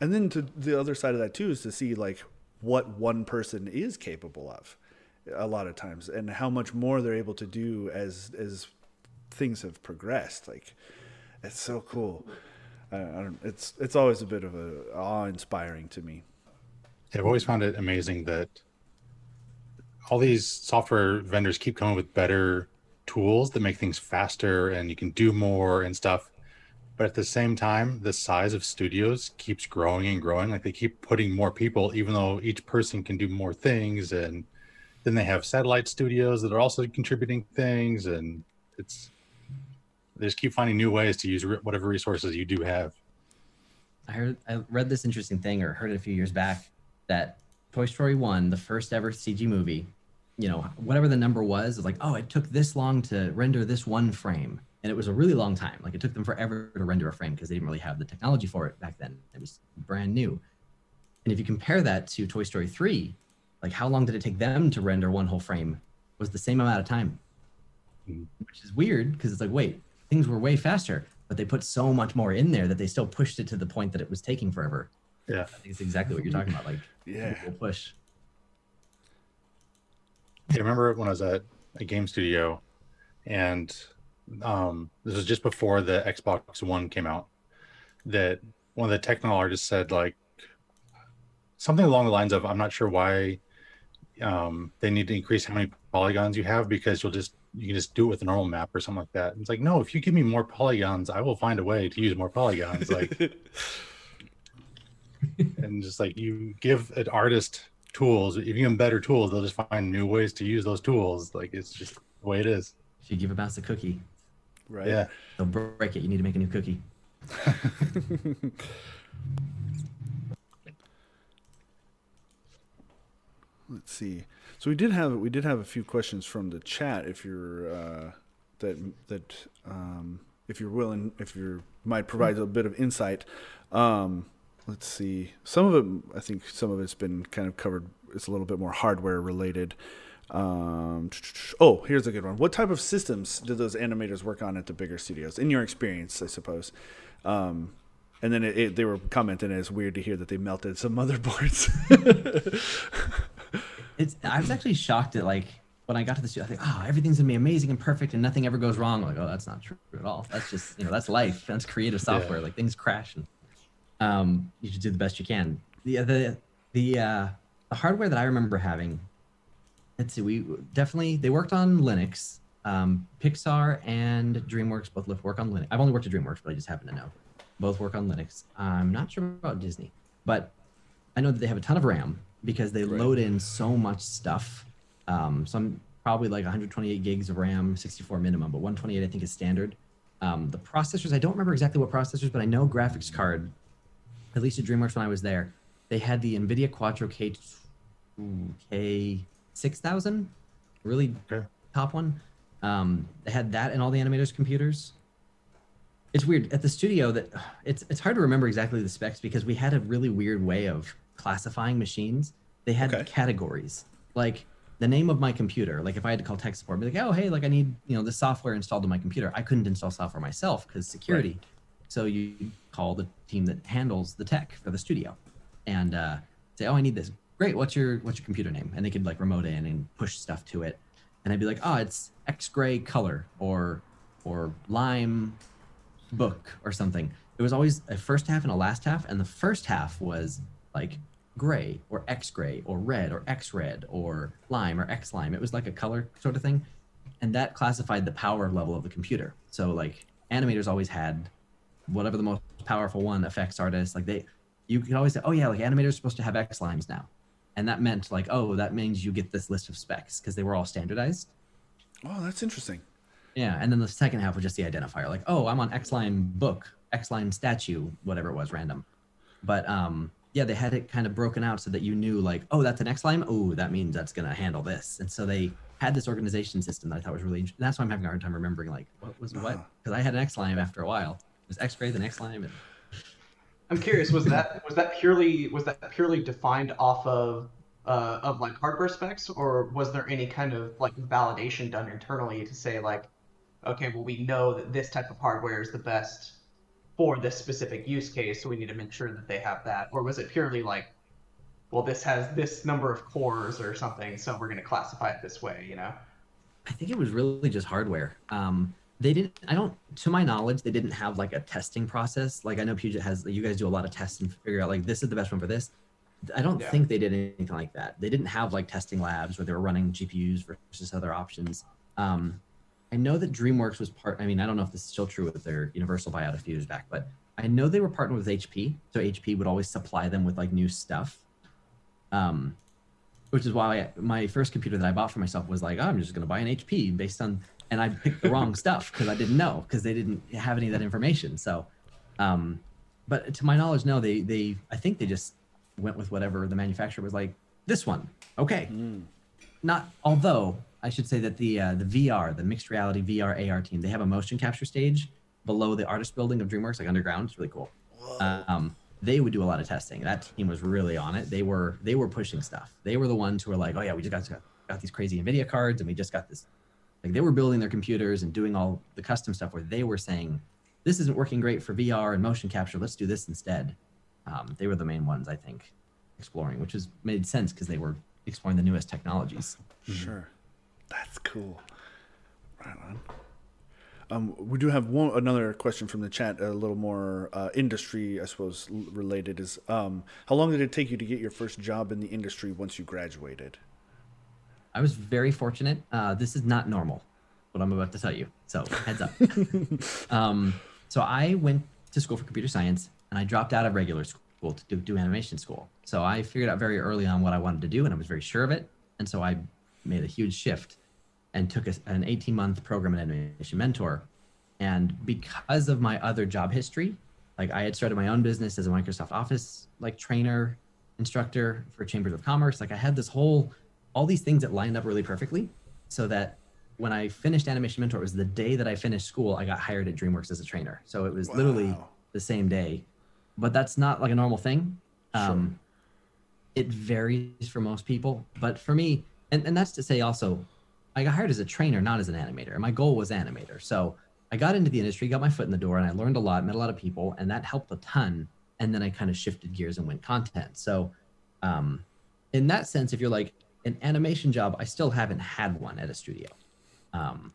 And then to the other side of that too is to see like what one person is capable of a lot of times and how much more they're able to do as as things have progressed. Like it's so cool I, it's it's always a bit of a awe-inspiring to me I've always found it amazing that all these software vendors keep coming with better tools that make things faster and you can do more and stuff. But at the same time, the size of studios keeps growing and growing. Like they keep putting more people, even though each person can do more things. And then they have satellite studios that are also contributing things. And it's, they just keep finding new ways to use re- whatever resources you do have. I heard I read this interesting thing or heard it a few years back that Toy Story 1, the first ever CG movie, you know, whatever the number was, was like, oh, it took this long to render this one frame. And it was a really long time. Like it took them forever to render a frame because they didn't really have the technology for it back then. It was brand new. And if you compare that to Toy Story 3, like how long did it take them to render one whole frame? Was the same amount of time. Mhm. Which is weird because it's like, wait, things were way faster, but they put so much more in there that they still pushed it to the point that it was taking forever. Yeah. I think it's exactly what you're talking about. Like, yeah we'll push. I remember when I was at a game studio, and um, this was just before the Xbox One came out. That one of the technical artists said like something along the lines of, "I'm not sure why um, they need to increase how many polygons you have because you'll just you can just do it with a normal map or something like that." And it's like, no, if you give me more polygons, I will find a way to use more polygons. Like, and just like you give an artist tools if you give them better tools they'll just find new ways to use those tools like it's just the way it is If you give a mouse a cookie, right yeah they'll break it. You need to make a new cookie. let's see so we did have we did have a few questions from the chat if you're uh that that um if you're willing if you might provide a bit of insight. Um let's see. Some of it i think some of it's been kind of covered it's a little bit more hardware related. Um oh here's a good one. What type of systems do those animators work on at the bigger studios? In your experience i suppose. Um and then it, it, they were commenting it's weird to hear that they melted some motherboards It's. I was actually shocked at like when I got to the studio. I think, oh, everything's gonna be amazing and perfect, and nothing ever goes wrong. I'm like, oh, that's not true at all. That's just you know, that's life. That's creative software. Like things crash, and um, you should do the best you can. The the the uh, the hardware that I remember having. Let's see. We definitely they worked on Linux. Um, Pixar and DreamWorks both work on Linux. I've only worked at DreamWorks, but I just happen to know. Both work on Linux. I'm not sure about Disney, but I know that they have a ton of RAM. Because they Right. load in so much stuff. Um, so I'm probably like 128 gigs of RAM, 64 minimum, but 128 I think is standard. Um, the processors, I don't remember exactly what processors, but I know graphics card, at least at DreamWorks when I was there, they had the NVIDIA Quadro K K6000, really Okay. top one. Um, they had that in all the animators' computers. It's weird at the studio that it's it's hard to remember exactly the specs because we had a really weird way of classifying machines. They had Okay. categories like the name of my computer. Like if I had to call tech support, be like, oh hey, like I need you know the software installed on my computer. I couldn't install software myself because security. So you call the team that handles the tech for the studio, and uh, say, oh I need this. Great, what's your what's your computer name? And they could like remote in and push stuff to it, and I'd be like, oh it's X gray color or or lime book or something. It was always a first half and a last half, and the first half was like gray or X gray or red or X red or lime or X lime. It was like a color sort of thing, and that classified the power level of the computer. So like animators always had whatever the most powerful one, effects artists, like they, you could always say, oh yeah, like animators are supposed to have X limes now, and that meant like oh that means you get this list of specs because they were all standardized. Oh, that's interesting. Yeah, and then the second half was just the identifier, like, oh, I'm on X lime book, X lime statue, whatever it was, random. But um, yeah, they had it kind of broken out so that you knew, like, oh, that's an X lime. Oh, that means that's gonna handle this. And so they had this organization system that I thought was really interesting. That's why I'm having a hard time remembering, like, what was what? Because I had an X lime after a while. It was X ray, the X lime, and I'm curious, was that was that purely was that purely defined off of uh, of like hardware specs, or was there any kind of like validation done internally to say like, okay, well we know that this type of hardware is the best for this specific use case, so we need to make sure that they have that, or was it purely like, well this has this number of cores or something, so we're going to classify it this way, you know? I think it was really just hardware. Um, they didn't. I don't. To my knowledge, they didn't have like a testing process. Like I know Puget has. You guys do a lot of tests and figure out like this is the best one for this. I don't Yeah. think they did anything like that. They didn't have like testing labs where they were running GPUs versus other options. Um, I know that DreamWorks was part. I mean, I don't know if this is still true with their Universal buyout a few years back, but I know they were partnered with HP. So HP would always supply them with like new stuff. Um, which is why I, my first computer that I bought for myself was like, oh, I'm just going to buy an HP based on, and I picked the wrong stuff because I didn't know because they didn't have any of that information. So, um, but to my knowledge, no, they they I think they just went with whatever the manufacturer was like. This one, okay. Not although I should say that the uh, the VR, the mixed reality VR AR team, they have a motion capture stage below the artist building of DreamWorks, like underground. It's really cool. Um, they would do a lot of testing. That team was really on it. They were they were pushing stuff. They were the ones who were like, oh yeah, we just got got these crazy Nvidia cards, and we just got this. Like they were building their computers and doing all the custom stuff where they were saying, this isn't working great for VR and motion capture. Let's do this instead. Um, they were the main ones I think exploring, which has made sense because they were exploring the newest technologies. Sure. That's cool. Right on. Um, we do have one another question from the chat, a little more uh, industry, I suppose, related. Is um, how long did it take you to get your first job in the industry once you graduated? I was very fortunate. Uh, this is not normal, what I'm about to tell you. So heads up. um, so I went to school for computer science, and I dropped out of regular school to do, do animation school. So I figured out very early on what I wanted to do, and I was very sure of it. And so I made a huge shift and took a, an 18 month program at Animation Mentor. And because of my other job history, like I had started my own business as a Microsoft Office like trainer, instructor for Chambers of Commerce. Like I had this whole, all these things that lined up really perfectly, so that when I finished Animation Mentor, it was the day that I finished school. I got hired at DreamWorks as a trainer. So it was literally the same day, but that's not like a normal thing. Um, It varies for most people, but for me, and, and that's to say also, I got hired as a trainer, not as an animator. My goal was animator. So I got into the industry, got my foot in the door, and I learned a lot, met a lot of people, and that helped a ton. And then I kind of shifted gears and went content. So, um, in that sense, if you're like an animation job, I still haven't had one at a studio. Um,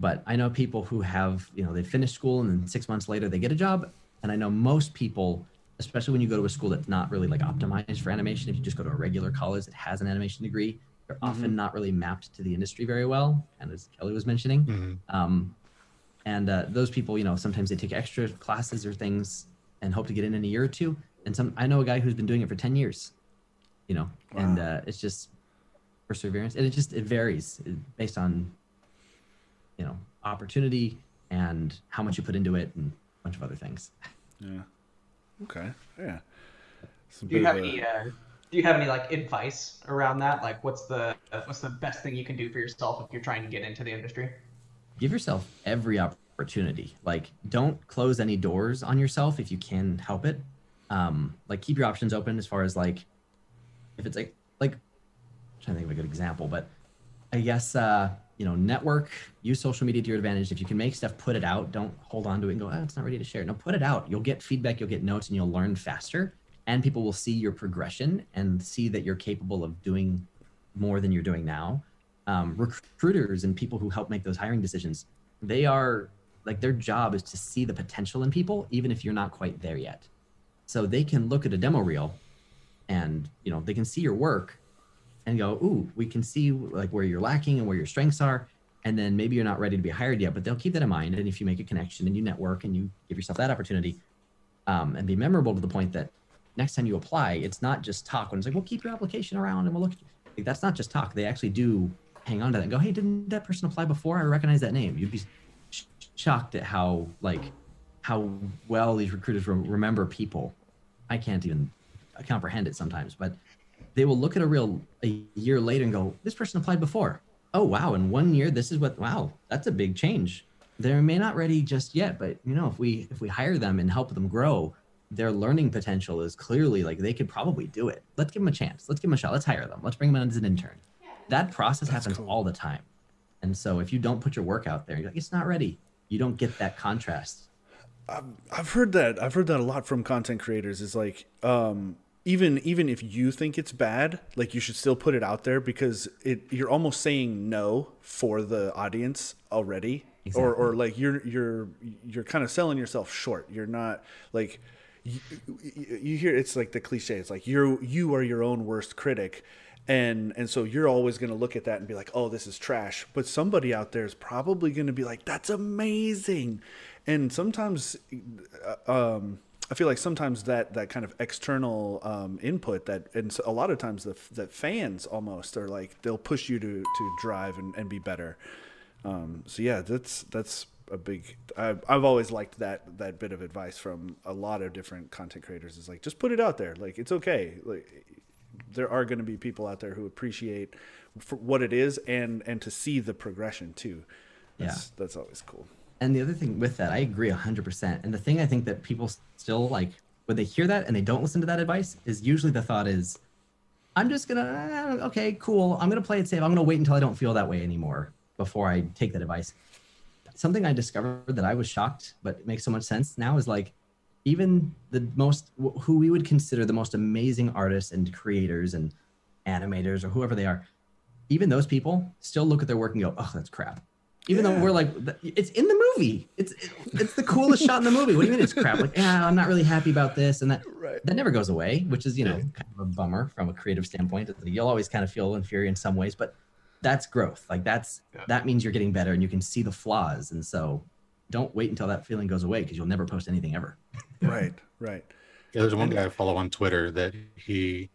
but I know people who have, you know, they finish school and then six months later they get a job. And I know most people, especially when you go to a school that's not really like optimized for animation, if you just go to a regular college that has an animation degree, they're often not really mapped to the industry very well. And as Kelly was mentioning, Mhm. um, and uh, those people, you know, sometimes they take extra classes or things and hope to get in in a year or two. And some, I know a guy who's been doing it for 10 years you know, and uh, it's just perseverance, and it just it varies uh, based on you know opportunity and how much you put into it and a bunch of other things. Yeah. Okay. Yeah. Some Do you have a- any? Uh, do you have any like advice around that? Like, what's the what's the best thing you can do for yourself if you're trying to get into the industry? give yourself every opportunity. Like don't close any doors on yourself if you can help it. Um like keep your options open as far as like if it's like like I'm trying to think of a good example but i guess uh you know network use social media to your advantage. If you can make stuff put it out. Don't hold on to it and go oh it's not ready to share. No put it out. You'll get feedback you'll get notes and you'll learn faster and people will see your progression and see that you're capable of doing more than you're doing now. Um, recruiters and people who help make those hiring decisions they are like their job is to see the potential in people even if you're not quite there yet. So they can look at a demo reel and you know they can see your work and go ooh we can see like where you're lacking and where your strengths are and then maybe you're not ready to be hired yet but they'll keep that in mind. And if you make a connection and you network and you give yourself that opportunity um, and be memorable to the point that next time you apply it's not just talk. When it's like we'll keep your application around and we'll look. Like, that's not just talk. They actually do hang on to that. And go hey didn't that person apply before? I recognize that name. You'd be sh- shocked at how like how well these recruiters re- remember people. I can't even comprehend it sometimes but they will look at a real a year later and go this person applied before. Oh wow. In one year this is what wow that's a big change. They're may not ready just yet but you know if we if we hire them and help them grow their learning potential is clearly like they could probably do it let's give them a chance let's give them a shot let's hire them let's bring them in as an intern that process That's happens cool. all the time and so if you don't put your work out there you're like it's not ready you don't get that contrast I've heard that. I've heard that a lot from content creators. Is like, um, even even if you think it's bad, like you should still put it out there because it you're almost saying no for the audience already, or or like you're you're you're kind of selling yourself short. You're not like. You, you hear it's like the cliche. It's like you're you are your own worst critic, and and so you're always going to look at that and be like, oh, this is trash. But somebody out there is probably going to be like, that's amazing, and sometimes uh, um, I feel like sometimes that that kind of external um, input that and a lot of times the that fans almost are like they'll push you to to drive and, and be better. Um, so yeah, that's that's a big. I've, I've always liked that that bit of advice from a lot of different content creators. Is like just put it out there. Like it's okay. Like there are going to be people out there who appreciate for what it is and and to see the progression too. That's, that's always cool. and the other thing with that i agree 100% and the thing i think that people still like when they hear that and they don't listen to that advice is usually the thought is i'm just gonna okay cool i'm gonna play it safe i'm gonna wait until i don't feel that way anymore before i take that advice something i discovered that i was shocked but it makes so much sense now is like even the most who we would consider the most amazing artists and creators and animators or whoever they are even those people still look at their work and go oh that's crap. Even Yeah. though we're like it's in the movie. It's it's the coolest shot in the movie. What do you mean it's crap? Like yeah i'm not really happy about this and that Right. that never goes away which is you know kind of a bummer from a creative standpoint. You'll always kind of feel inferior in some ways but that's growth like that's Yeah. that means you're getting better and you can see the flaws and so don't wait until that feeling goes away because you'll never post anything ever Right. Right. Yeah, there's one guy I follow on Twitter that he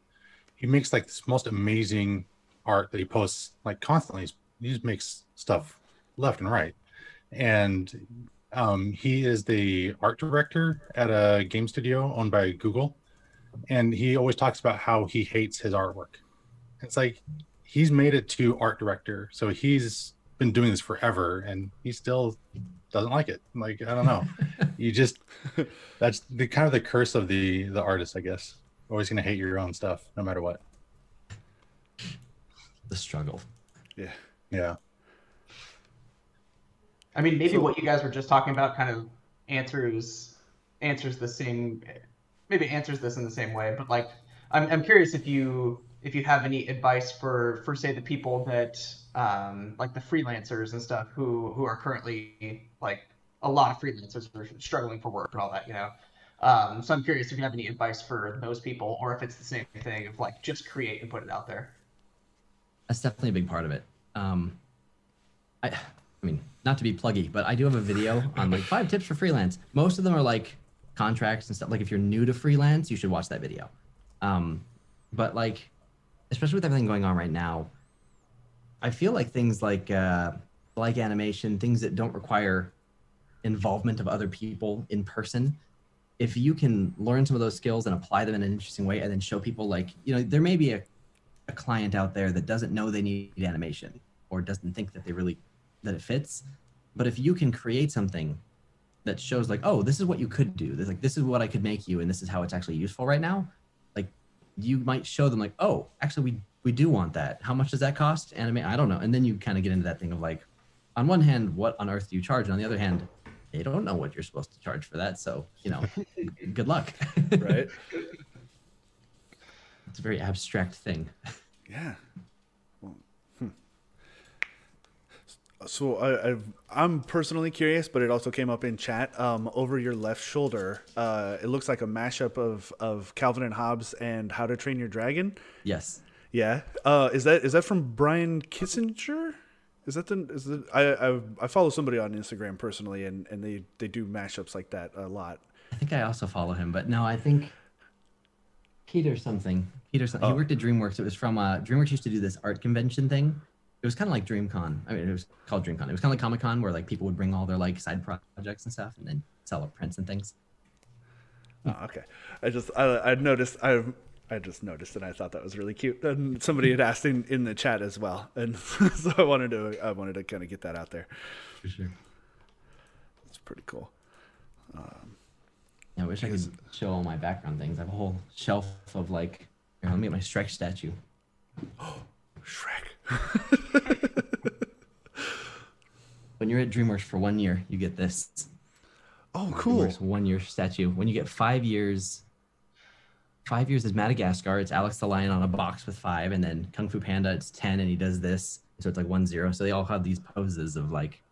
he makes like this most amazing art that he posts like constantly. He just makes stuff left and right, and um, he is the art director at a game studio owned by Google, and he always talks about how he hates his artwork. It's like he's made it to art director, so he's been doing this forever, and he still doesn't like it. Like I don't know, you just that's the kind of the curse of the the artist, I guess. Always gonna hate your own stuff, no matter what. the struggle Yeah. Yeah. I mean, maybe So- what you guys were just talking about kind of answers answers the same, maybe answers this in the same way. But like, I'm I'm curious if you if you have any advice for for say the people that um like the freelancers and stuff who who are currently like a lot of freelancers are struggling for work and all that, you know. Um, so I'm curious if you have any advice for those people, or if it's the same thing of like just create and put it out there. that's definitely a big part of it. Um, I, I mean, not to be pluggy, but I do have a video on like five tips for freelance. Most of them are like contracts and stuff. Like if you're new to freelance, you should watch that video. Um, but like especially with everything going on right now, I feel like things like uh, like animation, things that don't require involvement of other people in person, if you can learn some of those skills and apply them in an interesting way, and then show people like you know there may be a, a client out there that doesn't know they need animation or doesn't think that they really that it fits, but if you can create something that shows like oh this is what you could do. This like this is what i could make you and this is how it's actually useful right now you might show them like oh actually we we do want that. How much does that cost? Anime i don't know. And then you kind of get into that thing of like on one hand what on earth do you charge? And on the other hand they don't know what you're supposed to charge for that. So you know good luck. Right? it's a very abstract thing. Yeah. Well, hmm. So I, I've, I'm personally curious, but it also came up in chat. Um, over your left shoulder, uh, it looks like a mashup of, of Calvin and Hobbes and How to Train Your Dragon. yes Yeah. Uh, is that is that from Brian Kissinger? Is that the is the I I, I follow somebody on Instagram personally, and, and they, they do mashups like that a lot. i think i also follow him but no i think peter something peter something. Oh. he worked at dreamworks it was from uh dreamworks used to do this art convention thing it was kind of like dreamcon i mean it was called dreamcon it was kind of like comic-con where like people would bring all their like side projects and stuff and then sell up prints and things Oh, okay. I just I, I noticed I I just noticed and I thought that was really cute. And somebody had asked in, in the chat as well, and so I wanted to I wanted to kind of get that out there. for sure It's pretty cool. Um, i wish i could show all my background things i have a whole shelf of like here, let me get my Shrek statue Oh, Shrek. when you're at dreamworks for one year you get this Oh, cool. DreamWorks one year statue. When you get five years, five years is Madagascar. It's Alex the Lion on a box with five, and then Kung Fu Panda, it's ten, and he does this. So it's like one zero. So they all have these poses of like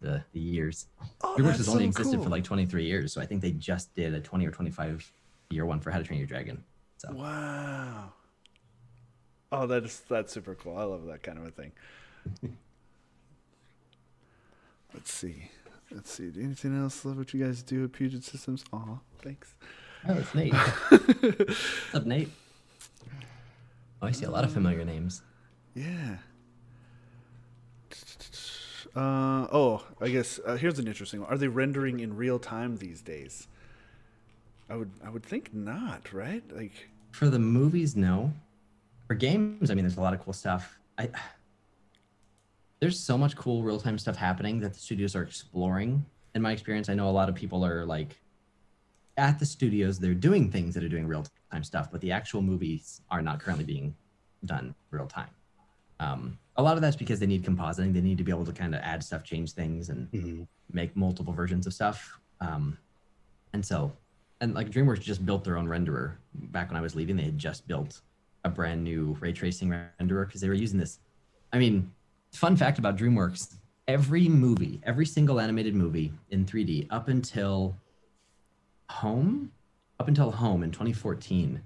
the the years. Oh, DreamWorks has only so existed cool. for like 23 years, so I think they just did a 20 or 25 year one for How to Train Your Dragon. So Wow. Oh, that's that's super cool. I love that kind of a thing. Let's see. Let's see. Anything else? Love what you guys do at Puget Systems. Aw, thanks. oh, it's Nate. What's up, Nate? Oh, I see a lot of familiar names. Yeah. Uh, oh, I guess uh, here's an interesting one. Are they rendering in real time these days? I would I would think not, right? Like For the movies, no. For games, I mean, there's a lot of cool stuff. I there's so much cool real time stuff happening that the studios are exploring. In my experience, I know a lot of people are like at the studios, they're doing things that are doing real time stuff, but the actual movies are not currently being done real time. Um, a lot of that's because they need compositing. They need to be able to kind of add stuff, change things, and Mhm. make multiple versions of stuff. Um, and so, and like DreamWorks just built their own renderer. Back when I was leaving, they had just built a brand new ray tracing renderer because they were using this. I mean, fun fact about DreamWorks: every movie, every single animated movie in 3D up until Home, up until Home in 2014,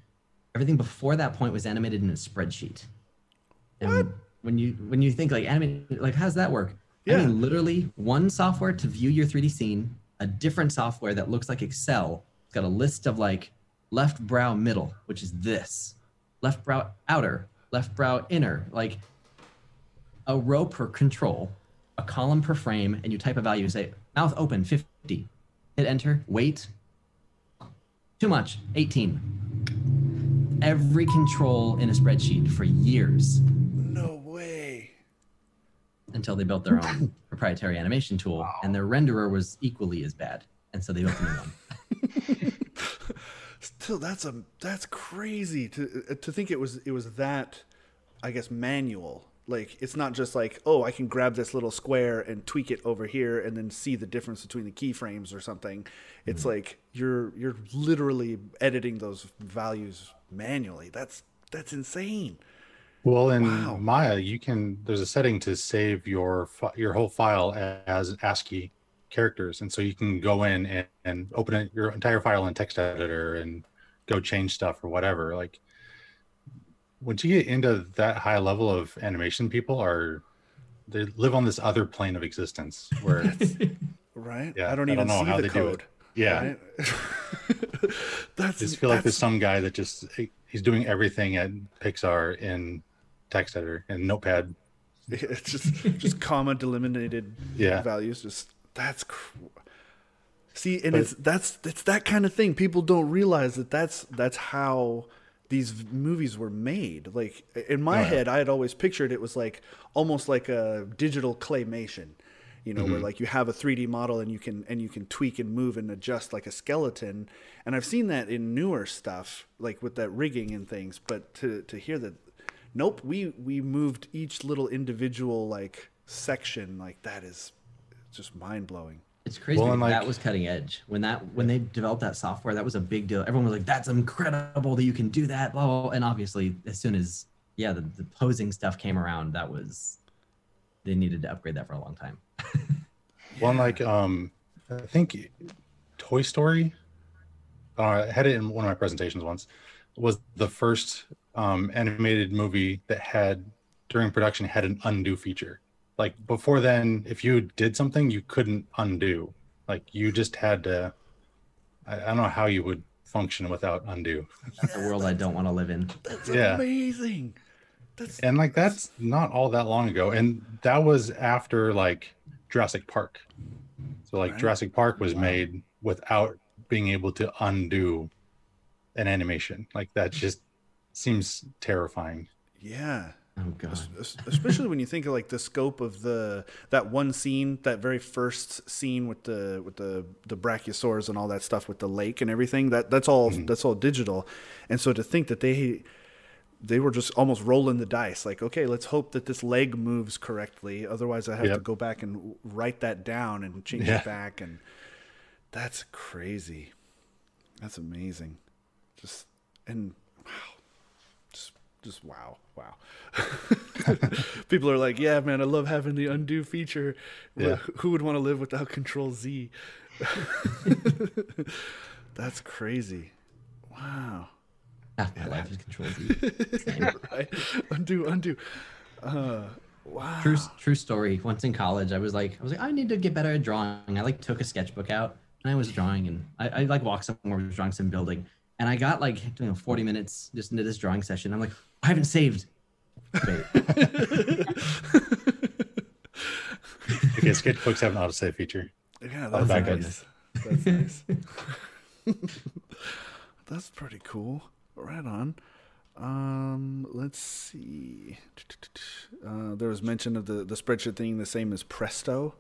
everything before that point was animated in a spreadsheet. And when you when you think like animated, like how does that work? I mean, literally one software to view your 3D scene, a different software that looks like Excel. It's got a list of like left brow middle, which is this, left brow outer, left brow inner, like a row per control, a column per frame, and you type a value, say mouth open 50, hit enter, wait. Too much, 18. Every control in a spreadsheet for years no way. until they built their own proprietary animation tool, and their renderer was equally as bad. And so they built a new one. Still, that's a that's crazy to uh, to think it was it was that, I guess manual. Like it's not just like oh I can grab this little square and tweak it over here and then see the difference between the keyframes or something. It's like you're you're literally editing those values manually. That's that's insane. Well, in Wow. Maya, you can. There's a setting to save your your whole file as ASCII characters, and so you can go in and, and open it, your entire file in text editor and go change stuff or whatever. Like, once you get into that high level of animation, people are they live on this other plane of existence where Right? Yeah, I don't I even don't know see how the they do it. Yeah. right? that's I just feel like there's some guy that just he's doing everything at Pixar in text editor and notepad. it's just just comma delimited Yeah. values. Just that's. Cr- See, and But- it's that's it's that kind of thing. People don't realize that that's that's how these movies were made. Like in my yeah. head, I had always pictured it was like almost like a digital claymation. You know, Mm-hmm. where like you have a 3D model and you can and you can tweak and move and adjust like a skeleton. And I've seen that in newer stuff, like with that rigging and things. But to to hear that, nope, we we moved each little individual like section like that is just mind blowing. It's crazy. Well, because and, that was cutting edge. When that when they developed that software, that was a big deal. Everyone was like, "That's incredible that you can do that." Blah blah. blah. And obviously, as soon as yeah, the, the posing stuff came around, that was they needed to upgrade that for a long time. One like um I think Toy Story uh, I had it in one of my presentations once was the first um animated movie that had during production had an undo feature. Like before then if you did something you couldn't undo. Like you just had to I, I don't know how you would function without undo. That's a world I don't want to live in. That's Yeah. amazing. That's And like that's not all that long ago. And that was after like Jurassic Park. So like Right. Jurassic Park was made without being able to undo an animation. Like that just seems terrifying. yeah. Oh god. Es- es- especially when you think of like the scope of the that one scene that very first scene with the with the the brachiosaurs and all that stuff with the lake and everything that that's all mm-hmm. that's all digital. And so to think that they they were just almost rolling the dice like okay let's hope that this leg moves correctly. Otherwise i have to go back and write that down and change Yeah. it back. And that's crazy. That's amazing. Just and wow just wow wow. People are like yeah man i love having the undo feature. Yeah. who would want to live without control z? That's crazy. Wow. Half my life is Control Z. Right? Undo undo. Uh wow. True, true story. Once in college, I was like, I was like, I need to get better at drawing. I like took a sketchbook out and I was drawing, and I, I like walked somewhere, was drawing some building, and I got like you know 40 minutes just into this drawing session. I'm like, I haven't saved. Okay, sketchbooks have an autosave feature. yeah Oh, that's back nice. That's nice. That's pretty cool. Right on. Um let's see. Uh there was mention of the the spreadsheet thing the same as presto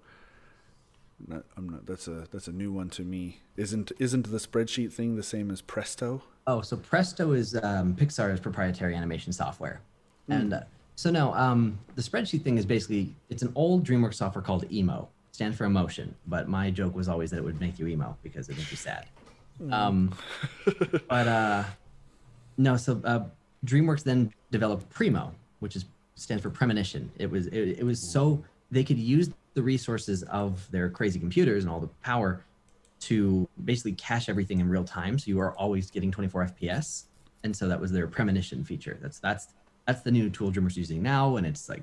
not, I'm not that's a that's a new one to me isn't isn't the spreadsheet thing the same as presto Oh, so Presto is um, Pixar's proprietary animation software, and uh, so no, um, the spreadsheet thing is basically it's an old DreamWorks software called Emo. Stands for emotion, but my joke was always that it would make you emo because it makes you sad. Um, but uh, no, so uh, DreamWorks then developed Premo, which is stands for premonition. It was it, it was so they could use the resources of their crazy computers and all the power to basically cache everything in real time. So you are always getting 24 fps and so that was their premonition feature. That's that's that's the new tool dreamworks using now. And it's like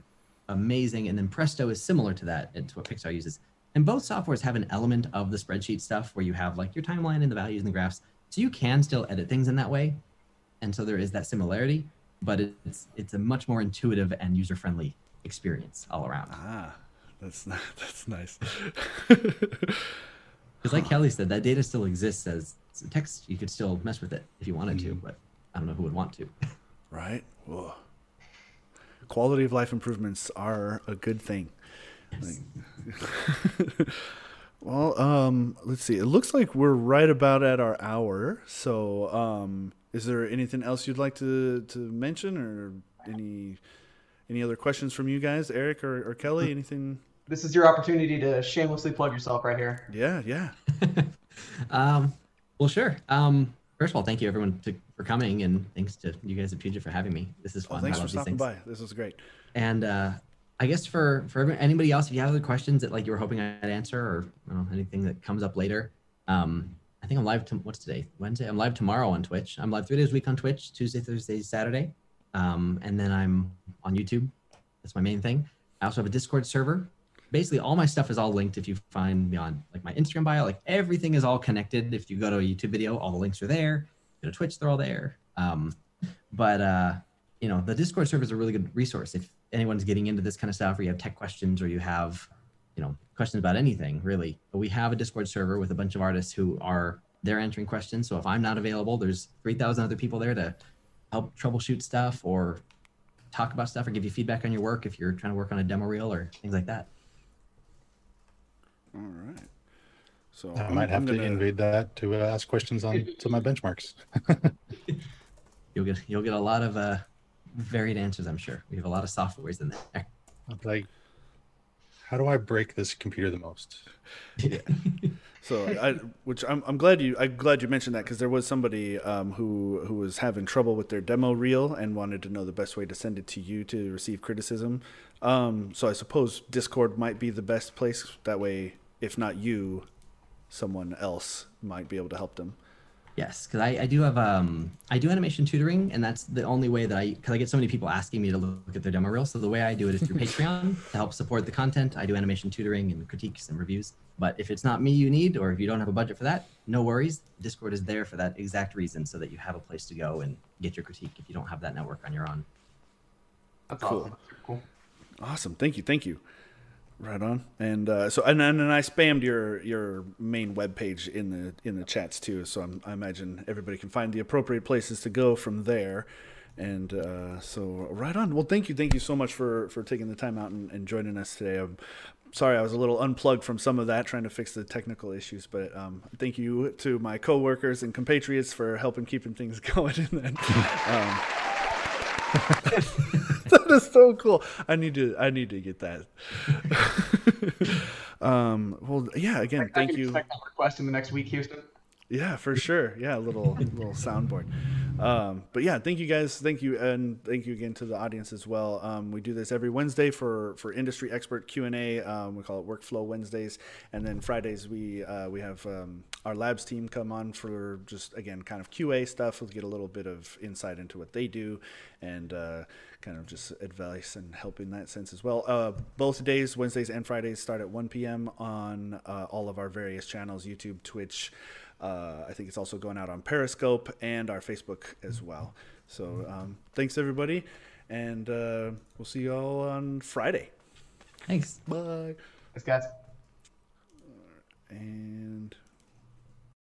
amazing. And then presto is similar to that. It's what pixar uses. And both softwares have an element of the spreadsheet stuff where you have like your timeline and the values and the graphs. So you can still edit things in that way. And so there is that similarity but it's it's a much more intuitive and user friendly experience all around. Ah that's not, that's nice. Because like Kelly said, that data still exists as text. You could still mess with it if you wanted to, but I don't know who would want to. right? Whoa. quality of life improvements are a good thing. Well um let's see. It looks like we're right about at our hour. So um is there anything else you'd like to to mention or any any other questions from you guys eric or, or kelly? Anything This is your opportunity to shamelessly plug yourself right here. yeah yeah um, well, sure. Um, first of all, thank you everyone to, for coming, and thanks to you guys at Puget for having me. This is well, fun. thanks I for these stopping things. by this was great And uh, I guess for for every- anybody else, if you have other questions that like you were hoping I'd answer, or I know, anything that comes up later, um, I think I'm live. To, what's today? Wednesday. I'm live tomorrow on Twitch. I'm live three days a week on Twitch: Tuesday, Thursday, Saturday, um, and then I'm on YouTube. That's my main thing. I also have a Discord server. Basically all my stuff is all linked. If you find me on like my Instagram bio, like everything is all connected. If you go to a YouTube video, all the links are there. Go to Twitch, they're all there. Um, but uh, you know, the Discord server is a really good resource if anyone's getting into this kind of stuff, or you have tech questions, or you have, you know, questions about anything really. But we have a Discord server with a bunch of artists who are they're answering questions. So if I'm not available, there's three thousand other people there to help troubleshoot stuff or talk about stuff or give you feedback on your work if you're trying to work on a demo reel or things like that. All right. So I I'm- might have I'm to gonna- invade that to ask questions on to my benchmarks. You'll get you'll get a lot of uh, varied answers. I'm sure we have a lot of softwares in there. like, how do I break this computer the most? So I, which I'm, I'm glad you I'm glad you mentioned that because there was somebody um, who who was having trouble with their demo reel and wanted to know the best way to send it to you to receive criticism. Um, so I suppose Discord might be the best place. That way, if not you, someone else might be able to help them. Yes, because I, I do have um I do animation tutoring, and that's the only way that I because I get so many people asking me to look at their demo reel. So the way I do it is through Patreon to help support the content. I do animation tutoring and critiques and reviews. But if it's not me you need, or if you don't have a budget for that, no worries. Discord is there for that exact reason, so that you have a place to go and get your critique if you don't have that network on your own. That's Cool. awesome. Cool. Awesome. Thank you. Thank you. Right on. And uh, so and then and I spammed your your main webpage in the in the chats too. So I'm, I imagine everybody can find the appropriate places to go from there. And uh, so right on. Well, thank you, thank you so much for for taking the time out and, and joining us today. I'm sorry I was a little unplugged from some of that, trying to fix the technical issues. But um, thank you to my coworkers and compatriots for helping keeping things going. And then, um, that is so cool. I need to I need to get that. um well yeah again I thank can you request in the next week, Houston. Yeah for sure. Yeah a little little soundboard. Um but yeah thank you guys. Thank you and thank you again to the audience as well. Um we do this every wednesday for for industry expert q&a um, we call it workflow wednesdays. And then fridays we uh, we have um, our labs team come on for just again kind of qa stuff. We'll get a little bit of insight into what they do and uh, kind of just advice and help in that sense as well. Uh, both days wednesdays and fridays start at 1 p.m on uh, all of our various channels youtube twitch uh, I think it's also going out on Periscope and our Facebook as well. So um, thanks everybody, and uh, we'll see you all on Friday. Thanks. Bye. Thanks, guys. And